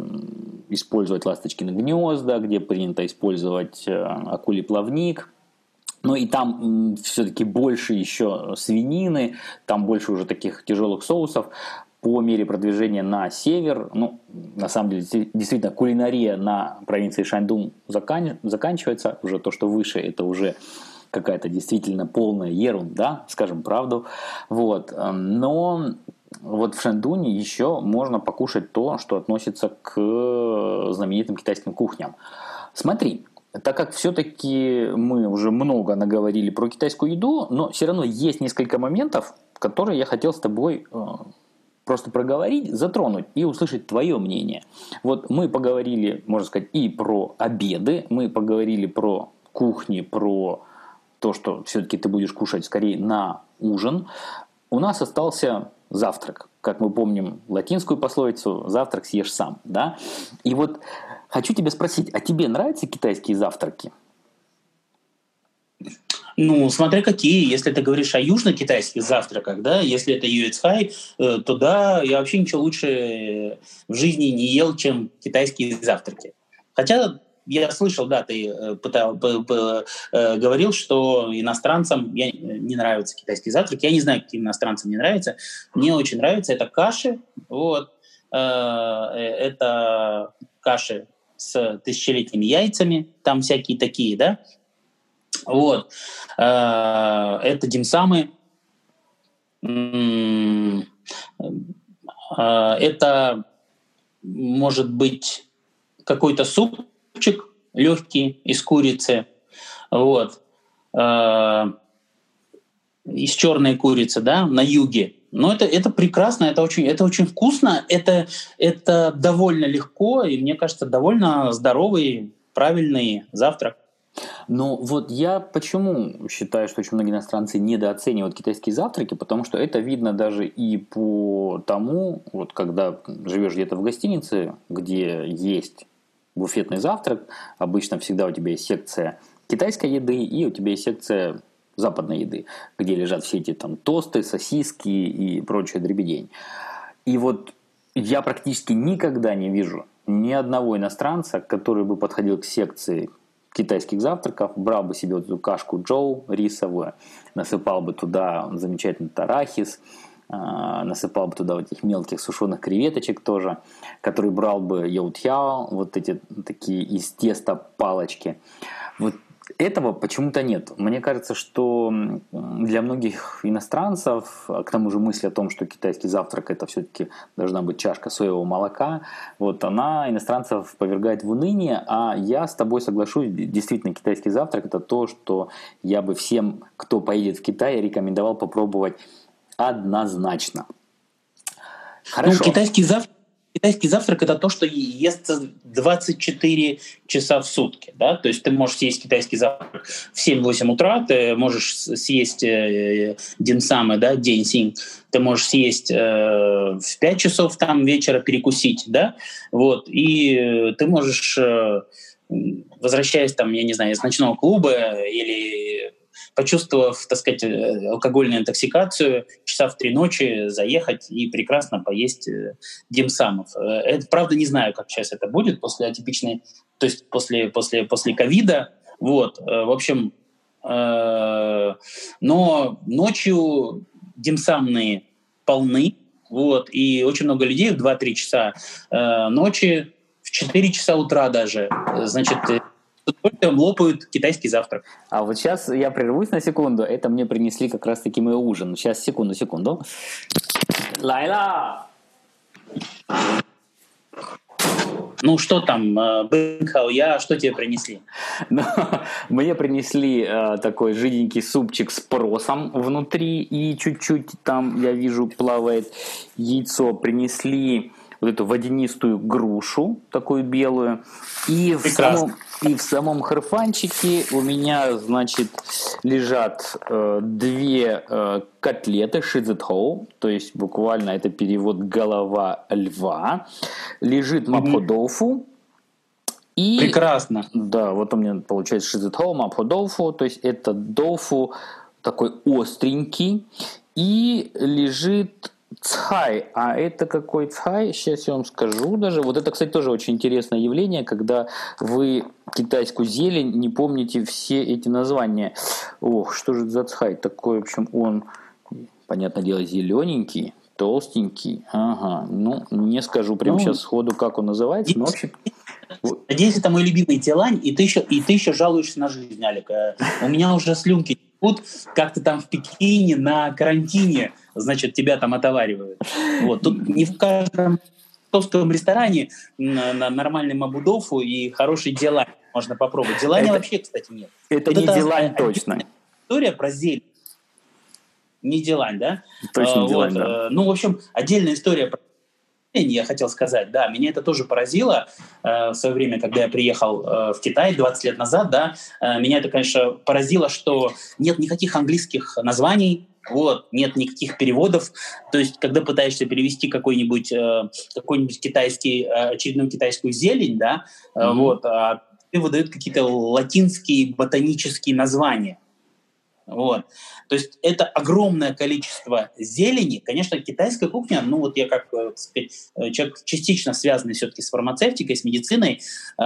использовать ласточкины гнезда, где принято использовать э, акулий плавник. Но и там все-таки больше еще свинины, там больше уже таких тяжелых соусов. По мере продвижения на север, ну, на самом деле, действительно, кулинария на провинции Шаньдун закан... заканчивается. Уже то, что выше, это уже какая-то действительно полная ерунда, скажем правду. Вот. Но вот в Шандуне еще можно покушать то, что относится к знаменитым китайским кухням. Смотри, так как все-таки мы уже много наговорили про китайскую еду, но все равно есть несколько моментов, которые я хотел с тобой э, просто проговорить, затронуть и услышать твое мнение. Вот мы поговорили, можно сказать, и про обеды, мы поговорили про кухни, про то, что все-таки ты будешь кушать скорее на ужин. У нас остался завтрак. Как мы помним латинскую пословицу «завтрак съешь сам». Да? И вот хочу тебя спросить, а тебе нравятся китайские завтраки? Ну, смотря какие. Если ты говоришь о южно-китайских завтраках, да, если это юэцхай, то да, я вообще ничего лучше в жизни не ел, чем китайские завтраки. Хотя я слышал, да, ты э, пытал, э, говорил, что иностранцам я, не нравятся китайские завтраки. Я не знаю, каким иностранцам не нравится. Мне очень нравится. Это каши. Вот. Э, это каши с тысячелетними яйцами. Там всякие такие, да. Вот. Это димсамы. Это может быть какой-то суп супчик легкий из курицы, вот, э, из черной курицы, да, на юге. Но это, это прекрасно, это очень, это очень вкусно, это, это довольно легко, и мне кажется, довольно здоровый, правильный завтрак. Но вот я почему считаю, что очень многие иностранцы недооценивают китайские завтраки, потому что это видно даже и по тому, вот когда живешь где-то в гостинице, где есть буфетный завтрак. Обычно всегда у тебя есть секция китайской еды и у тебя есть секция западной еды, где лежат все эти там тосты, сосиски и прочая дребедень. И вот я практически никогда не вижу ни одного иностранца, который бы подходил к секции китайских завтраков, брал бы себе вот эту кашку джоу рисовую, насыпал бы туда замечательный арахис, а, насыпал бы туда вот этих мелких сушеных креветочек тоже, который брал бы яутяо, вот эти такие из теста палочки. Вот Этого почему-то нет. Мне кажется, что для многих иностранцев, а к тому же мысль о том, что китайский завтрак это все-таки должна быть чашка соевого молока, вот она иностранцев повергает в уныние, а я с тобой соглашусь, действительно китайский завтрак это то, что я бы всем, кто поедет в Китай, рекомендовал попробовать однозначно. Ну, Хорошо. Ну, китайский завтрак Китайский завтрак – это то, что ест 24 часа в сутки. Да? То есть ты можешь съесть китайский завтрак в 7-8 утра, ты можешь съесть э, динсамы, да, деньсинь, ты можешь съесть э, в 5 часов там вечера перекусить, да, вот, и ты можешь, э, возвращаясь там, я не знаю, из ночного клуба или почувствовав, так сказать, э, алкогольную интоксикацию, часа в три ночи заехать и прекрасно поесть э, димсамов. Э, это, правда, не знаю, как сейчас это будет после атипичной, то есть после, после, после ковида. Вот, в общем, но ночью димсамные полны, вот, и очень много людей в 2-3 часа ночи, в 4 часа утра даже, значит, удовольствием лопают китайский завтрак. А вот сейчас я прервусь на секунду. Это мне принесли как раз-таки мой ужин. Сейчас, секунду, секунду. Лайла! Ну что там, э, Бэнхау, я что тебе принесли? Ну, мне принесли э, такой жиденький супчик с просом внутри и чуть-чуть там, я вижу, плавает яйцо. Принесли вот эту водянистую грушу, такую белую. И в, самом, и в самом харфанчике у меня, значит, лежат э, две э, котлеты шизетхоу, то есть буквально это перевод «голова льва». Лежит мапходофу, и, Прекрасно. Да, вот у меня получается шизетхоу, мапходофу, то есть это дофу такой остренький, и лежит Цхай. А это какой цхай? Сейчас я вам скажу даже. Вот это, кстати, тоже очень интересное явление, когда вы китайскую зелень не помните все эти названия. Ох, что же это за цхай? Такой, в общем, он, понятное дело, зелененький, толстенький. Ага, ну, не скажу прямо ну, сейчас сходу, как он называется, но, в общем... Надеюсь, это мой любимый Тилань, и ты еще, и ты еще жалуешься на жизнь, Алик. У меня уже слюнки текут, как ты там в Пекине на карантине значит, тебя там отоваривают. Вот. Тут не в каждом московском ресторане на, на нормальный мабудову и хороший дела можно попробовать. Делания это, вообще, кстати, нет. Это вот не это делань точно. История про зелень. Не делань, да? Точно а, делань, вот, да. Э, ну, в общем, отдельная история про я хотел сказать, да, меня это тоже поразило э, в свое время, когда я приехал э, в Китай 20 лет назад, да, э, меня это, конечно, поразило, что нет никаких английских названий, вот, нет никаких переводов. То есть, когда пытаешься перевести какой-нибудь э, какой-нибудь китайский, э, очередную китайскую зелень, да, mm-hmm. вот, а выдают какие-то латинские ботанические названия. Вот. То есть это огромное количество зелени. Конечно, китайская кухня, ну вот я как э, сказать, э, человек частично связанный все-таки с фармацевтикой, с медициной э,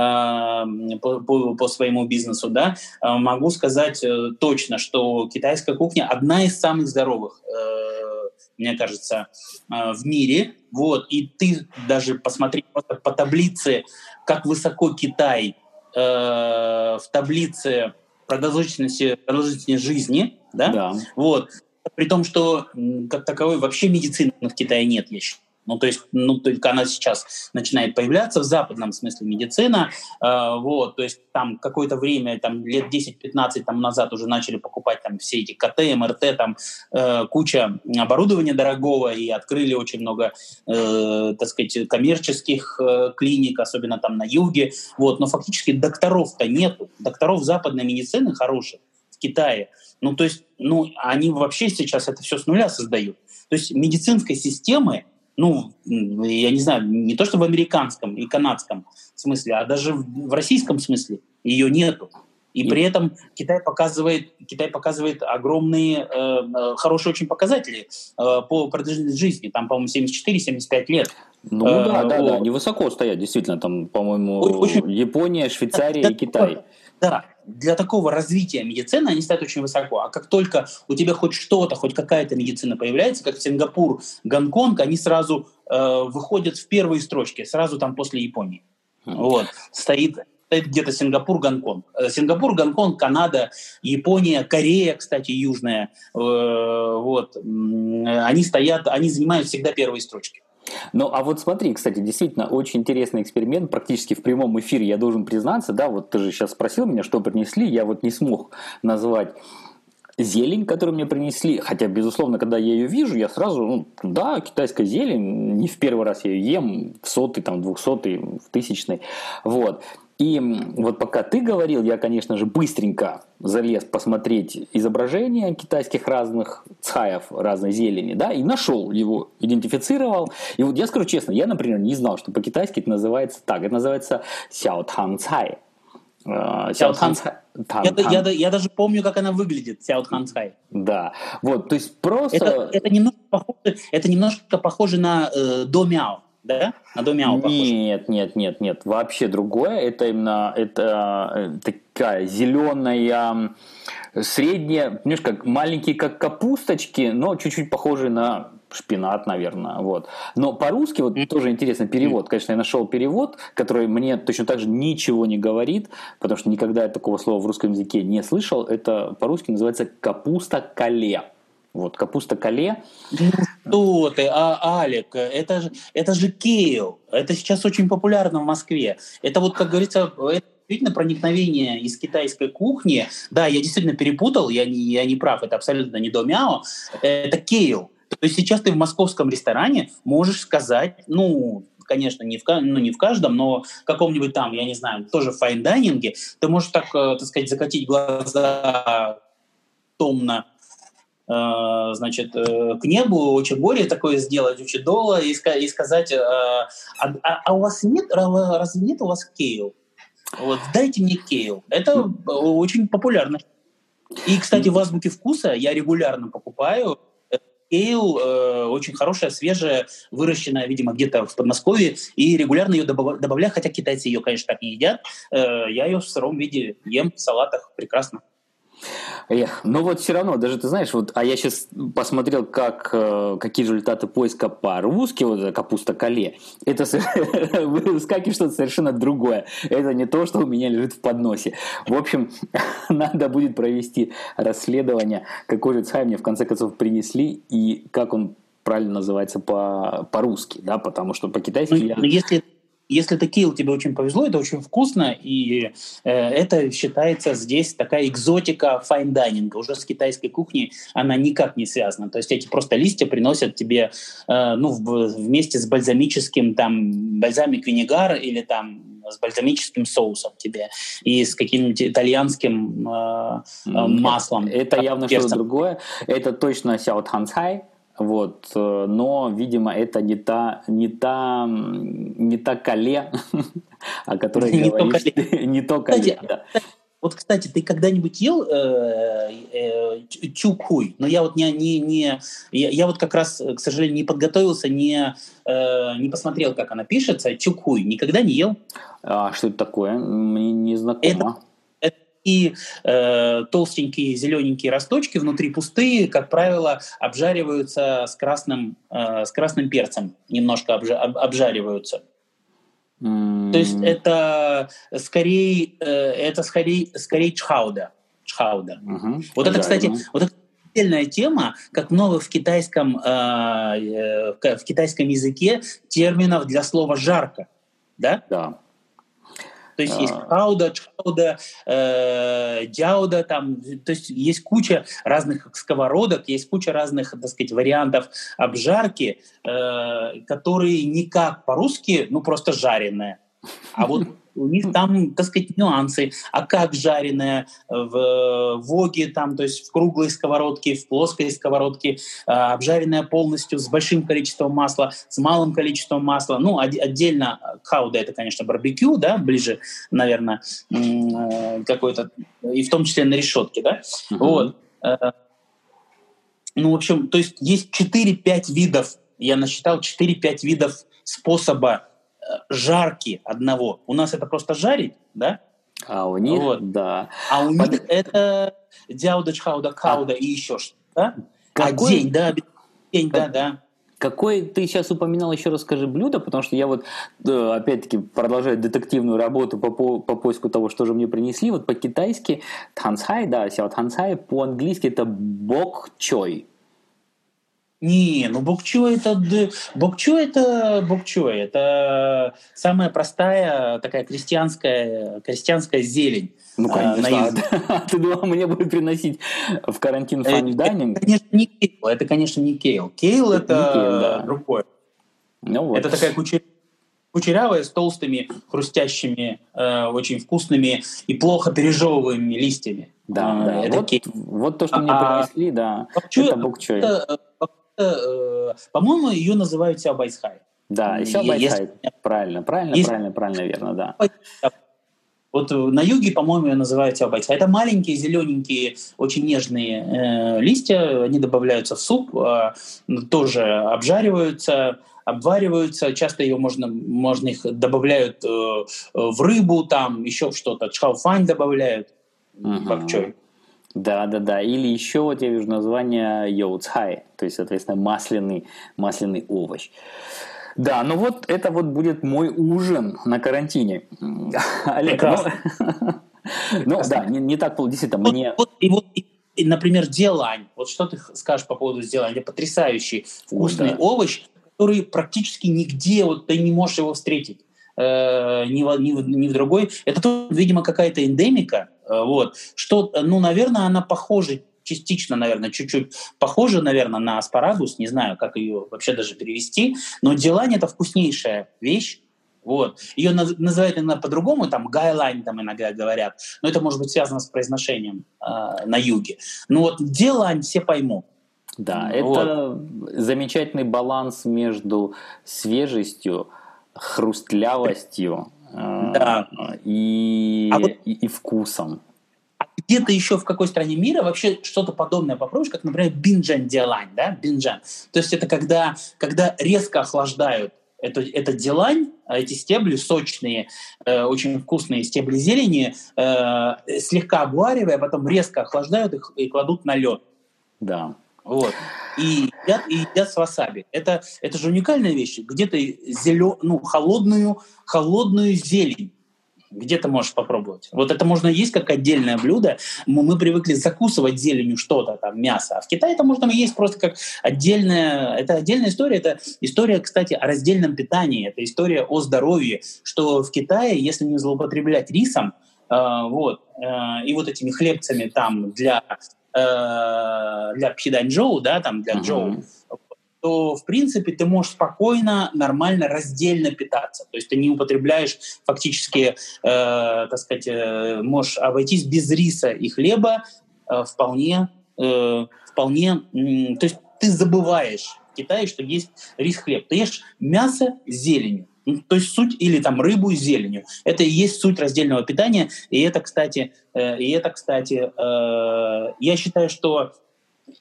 по, по, по своему бизнесу, да, э, могу сказать точно, что китайская кухня одна из самых здоровых, э, мне кажется, в мире. Вот. И ты даже посмотри по таблице, как высоко Китай э, в таблице продолжительности, продолжительности жизни, да? да. Вот. При том, что как таковой вообще медицины в Китае нет, я считаю. Ну, то есть, ну, только она сейчас начинает появляться в западном смысле медицина. Э, вот, то есть там какое-то время, там лет 10-15 там назад уже начали покупать там все эти КТ, МРТ, там э, куча оборудования дорогого и открыли очень много, э, так сказать, коммерческих э, клиник, особенно там на юге. Вот, но фактически докторов-то нету. Докторов западной медицины хороших в Китае. Ну, то есть, ну, они вообще сейчас это все с нуля создают. То есть медицинской системы ну, я не знаю, не то что в американском и канадском смысле, а даже в российском смысле ее нету. И при этом Китай показывает, Китай показывает огромные, э, э хорошие очень показатели э, по продолжительности жизни. Там, по-моему, 74-75 лет. Ну э, да, да, вот. да, они высоко стоят, действительно. Там, по-моему, очень... Япония, Швейцария да, и Китай. Да, для такого развития медицины они стоят очень высоко. А как только у тебя хоть что-то, хоть какая-то медицина появляется, как Сингапур, Гонконг, они сразу э, выходят в первые строчки, сразу там после Японии. Вот, стоит стоит где-то Сингапур, Гонконг. Э, Сингапур, Гонконг, Канада, Япония, Корея, кстати, южная. Э, вот. Они стоят, они занимают всегда первые строчки. Ну, а вот смотри, кстати, действительно очень интересный эксперимент, практически в прямом эфире, я должен признаться, да, вот ты же сейчас спросил меня, что принесли, я вот не смог назвать зелень, которую мне принесли, хотя, безусловно, когда я ее вижу, я сразу, ну, да, китайская зелень, не в первый раз я ее ем, в сотый, там, двухсотый, в тысячный, вот. И вот пока ты говорил, я, конечно же, быстренько залез посмотреть изображения китайских разных цаев, разной зелени, да, и нашел его, идентифицировал. И вот я скажу честно, я, например, не знал, что по-китайски это называется так. Это называется сяо тан цай. Э, сяо тан цай. Я, я, я даже помню, как она выглядит, Сяо Тхан Цай. Да, вот, то есть просто... Это, это, немножко, похоже, это немножко похоже на э, До Мяо да? На До Мяо похоже. Нет, нет, нет, нет, вообще другое. Это именно это э, такая зеленая, средняя, знаешь, как маленькие, как капусточки, но чуть-чуть похожие на шпинат, наверное, вот. Но по-русски вот тоже интересный перевод. Конечно, я нашел перевод, который мне точно так же ничего не говорит, потому что никогда я такого слова в русском языке не слышал. Это по-русски называется капуста кале. Вот, капуста кале. Что ты, а, Алик, это же, это же кейл. Это сейчас очень популярно в Москве. Это вот, как говорится, это действительно проникновение из китайской кухни. Да, я действительно перепутал, я не, я не прав, это абсолютно не 豆苗. Это кейл. То есть сейчас ты в московском ресторане можешь сказать, ну, конечно, не в, ну, не в каждом, но в каком-нибудь там, я не знаю, тоже в файн-дайнинге, ты можешь так, э, так сказать, закатить глаза томно значит, э, к небу, очень горе такое сделать, долго, и, и сказать, э, а, а, а у вас нет, разве нет у вас кейл? Вот, дайте мне кейл. Это очень популярно. И, кстати, в азбуке вкуса я регулярно покупаю кейл, э, очень хорошая, свежая, выращенная, видимо, где-то в Подмосковье, и регулярно ее добавляю, хотя китайцы ее, конечно, так не едят. Э, я ее в сыром виде ем в салатах прекрасно. Эх, но вот все равно, даже ты знаешь, вот, а я сейчас посмотрел, как, э, какие результаты поиска по-русски, вот капуста кале, это выскакивает что-то совершенно другое. Это не то, что у меня лежит в подносе. В общем, надо будет провести расследование, какой же царь мне в конце концов принесли и как он правильно называется по- по-русски, да, потому что по-китайски ну, я... Если если кейл тебе очень повезло, это очень вкусно, и э, это считается здесь такая экзотика файн-дайнинга. Уже с китайской кухней она никак не связана. То есть эти просто листья приносят тебе э, ну, в, вместе с бальзамическим, там, balsamic vinegar или там с бальзамическим соусом тебе и с каким-нибудь итальянским э, э, маслом. Это явно что-то другое. Это точно 小棠菜, вот, э, но, видимо, это не та, не та, не та коле, о которой не говоришь. То не то коле, да. Вот, кстати, ты когда-нибудь ел э, э, чукуй? Но я вот не, не, не я, я вот как раз, к сожалению, не подготовился, не, э, не посмотрел, как она пишется. Чукуй никогда не ел? А что это такое? Мне не знакомо. Это и э, толстенькие зелененькие росточки внутри пустые, как правило, обжариваются с красным, э, с красным перцем, немножко обжа- об, обжариваются. Mm. То есть это скорее, э, это скорее, скорее чхауда. чхауда. Uh-huh. Вот это, кстати, вот это отдельная тема, как много в китайском, э, э, в китайском языке терминов для слова «жарко». Да? Да. То есть есть хауда, чауда, э, дяуда, там, то есть есть куча разных сковородок, есть куча разных, так сказать, вариантов обжарки, э, которые никак по-русски, ну просто жареные. А вот у них там, так сказать, нюансы. А как жареное в воге, там, то есть в круглой сковородке, в плоской сковородке, а, обжаренное полностью с большим количеством масла, с малым количеством масла. Ну, отдельно хауда это, конечно, барбекю, да, ближе, наверное, э, какой-то, и в том числе на решетке, да. Uh-huh. Вот. Э, ну, в общем, то есть есть 4-5 видов, я насчитал 4-5 видов способа жарки одного. У нас это просто жарить, да? А у них, вот. да. А у Под... них это дяуда, чхауда, кауда а... и еще что-то, да? А Какой... А день, да, день, да, да. Какой ты сейчас упоминал, еще расскажи блюдо, потому что я вот, э, опять-таки, продолжаю детективную работу по, по, по поиску того, что же мне принесли. Вот по-китайски 棠菜, да, 小棠菜, по-английски это bok choy. Не, ну bok choy это bok choy это bok choy, это самая простая такая крестьянская крестьянская зелень. Ну, а, конечно. А, ты думал, мне будет приносить в карантин файн дайнинг? Это, конечно, не кейл. Это, конечно, не кейл. Кейл — это, это кейл, да. другое. Ну, вот. Это такая куча кучерявая, с толстыми, хрустящими, э, очень вкусными и плохо пережевываемыми листьями. Да, а, да. Это вот, кейл. вот то, что мне а, принесли, да. Бокчу, это бокчой. Это, э, по-моему, ее называют сябайсхай. Да, сябайсхай. Правильно, правильно, есть... правильно, правильно, верно, да. Вот на юге, по-моему, ее называют сябайца. Это маленькие, зелененькие, очень нежные э, листья. Они добавляются в суп, э, тоже обжариваются, обвариваются. Часто ее можно, можно их добавляют э, в рыбу, там еще что-то. Чхауфань добавляют бакчой. Да, да, да. Или еще вот я вижу название йоуцхай, то есть, соответственно, масляный, масляный овощ. Да, ну вот это вот будет мой ужин на карантине. Олег, ну, ну да, не, не так действительно. Вот, мне... вот, и вот, и, например, делань. Вот что ты скажешь по поводу делань? Это потрясающий вкусный да. овощ, который практически нигде, вот ты не можешь его встретить э, ни, в, ни, в, ни в другой. Это, видимо, какая-то эндемика. Э, вот. Что, ну, наверное, она похожа частично, наверное, чуть-чуть похожа, наверное, на аспарагус, не знаю, как ее вообще даже перевести, но делань — это вкуснейшая вещь, вот. Ее называют иногда по-другому, там gai lan там иногда говорят, но это может быть связано с произношением э, на юге. Ну вот 芥兰 все поймут. Да, вот. это замечательный баланс между свежестью, хрустлявостью э, да. и, а вот, и, и вкусом где-то еще в какой стране мира вообще что-то подобное попробуешь, как, например, бинджан диалань, да, бинджан. То есть это когда, когда резко охлаждают это, это делань, а эти стебли сочные, э, очень вкусные стебли зелени, э, слегка обваривая, а потом резко охлаждают их и кладут на лед. Да. Вот. И едят, и едят с васаби. Это, это же уникальная вещь. Где-то зелен, ну, холодную, холодную зелень где ты можешь попробовать. Вот это можно есть как отдельное блюдо. Мы, мы привыкли закусывать зеленью что-то, там, мясо. А в Китае это можно есть просто как отдельная... Это отдельная история. Это история, кстати, о раздельном питании. Это история о здоровье. Что в Китае, если не злоупотреблять рисом, э, вот, э, и вот этими хлебцами там для э, для пхиданчжоу, да, там для uh-huh. джоу, то, в принципе, ты можешь спокойно, нормально, раздельно питаться. То есть ты не употребляешь фактически, э, так сказать, э, можешь обойтись без риса и хлеба э, вполне, э, вполне, э, то есть ты забываешь в Китае, что есть рис-хлеб. Ты ешь мясо с зеленью. Ну, то есть суть или там рыбу с зеленью. Это и есть суть раздельного питания. И это, кстати, э, и это, кстати, э, я считаю, что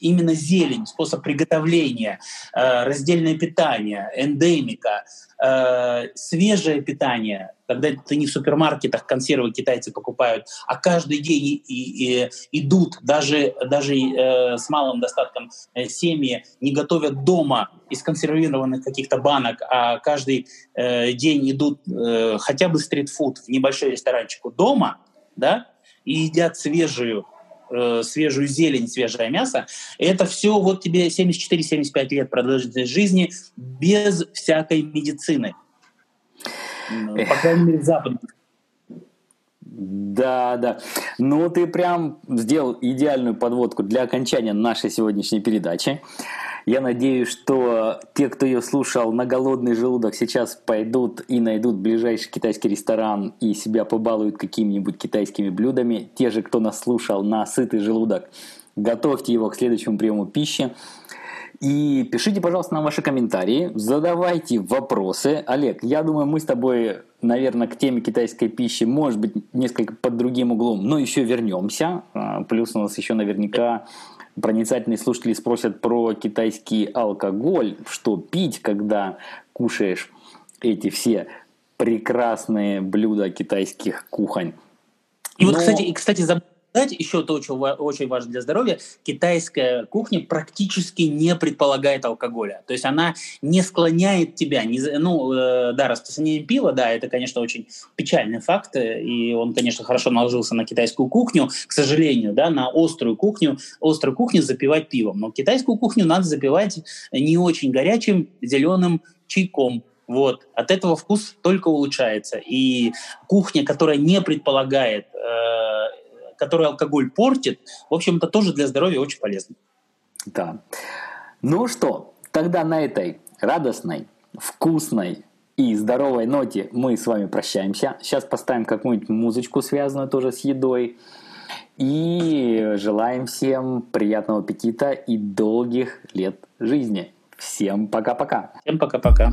именно зелень, способ приготовления, э, раздельное питание, эндемика, э, свежее питание, когда ты не в супермаркетах консервы китайцы покупают, а каждый день и, и, идут, даже, даже э, с малым достатком семьи, не готовят дома из консервированных каких-то банок, а каждый день идут хотя бы стритфуд в небольшой ресторанчик дома, да, и едят свежую э, свежую зелень, свежее мясо. Это все вот тебе 74-75 лет продолжительности жизни без всякой медицины. По крайней мере, западной. Да, да. Ну, ты прям сделал идеальную подводку для окончания нашей сегодняшней передачи. Я надеюсь, что те, кто ее слушал на голодный желудок, сейчас пойдут и найдут ближайший китайский ресторан и себя побалуют какими-нибудь китайскими блюдами. Те же, кто нас слушал на сытый желудок, готовьте его к следующему приему пищи. И пишите, пожалуйста, нам ваши комментарии, задавайте вопросы. Олег, я думаю, мы с тобой, наверное, к теме китайской пищи, может быть, несколько под другим углом, но еще вернемся. А, плюс у нас еще наверняка проницательные слушатели спросят про китайский алкоголь, что пить, когда кушаешь эти все прекрасные блюда китайских кухонь. И Но... вот, кстати, и, кстати, еще то, что очень важно для здоровья, китайская кухня практически не предполагает алкоголя. То есть она не склоняет тебя, не, ну, э, да, распространение пива, да, это, конечно, очень печальный факт, и он, конечно, хорошо наложился на китайскую кухню, к сожалению, да, на острую кухню, острую кухню запивать пивом. Но китайскую кухню надо запивать не очень горячим зеленым чайком, вот. От этого вкус только улучшается. И кухня, которая не предполагает э, который алкоголь портит, в общем-то, тоже для здоровья очень полезно. Да. Ну что, тогда на этой радостной, вкусной и здоровой ноте мы с вами прощаемся. Сейчас поставим какую-нибудь музычку, связанную тоже с едой. И желаем всем приятного аппетита и долгих лет жизни. Всем пока-пока. Всем пока-пока.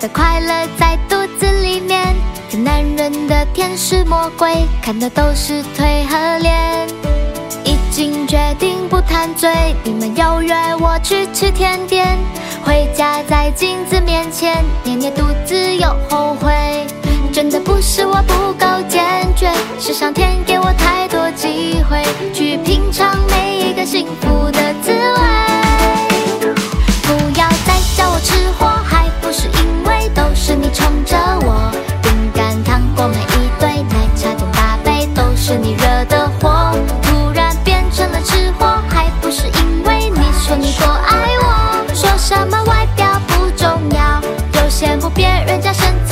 的快乐在肚子里面，看男人的天使魔鬼，看的都是腿和脸。已经决定不贪嘴，你们又约我去吃甜点，回家在镜子面前捏捏肚子又后悔。真的不是我不够坚决，是上天给我太多机会，去品尝每一个幸福的滋味。什么外表不重要，又羡慕别人家身材。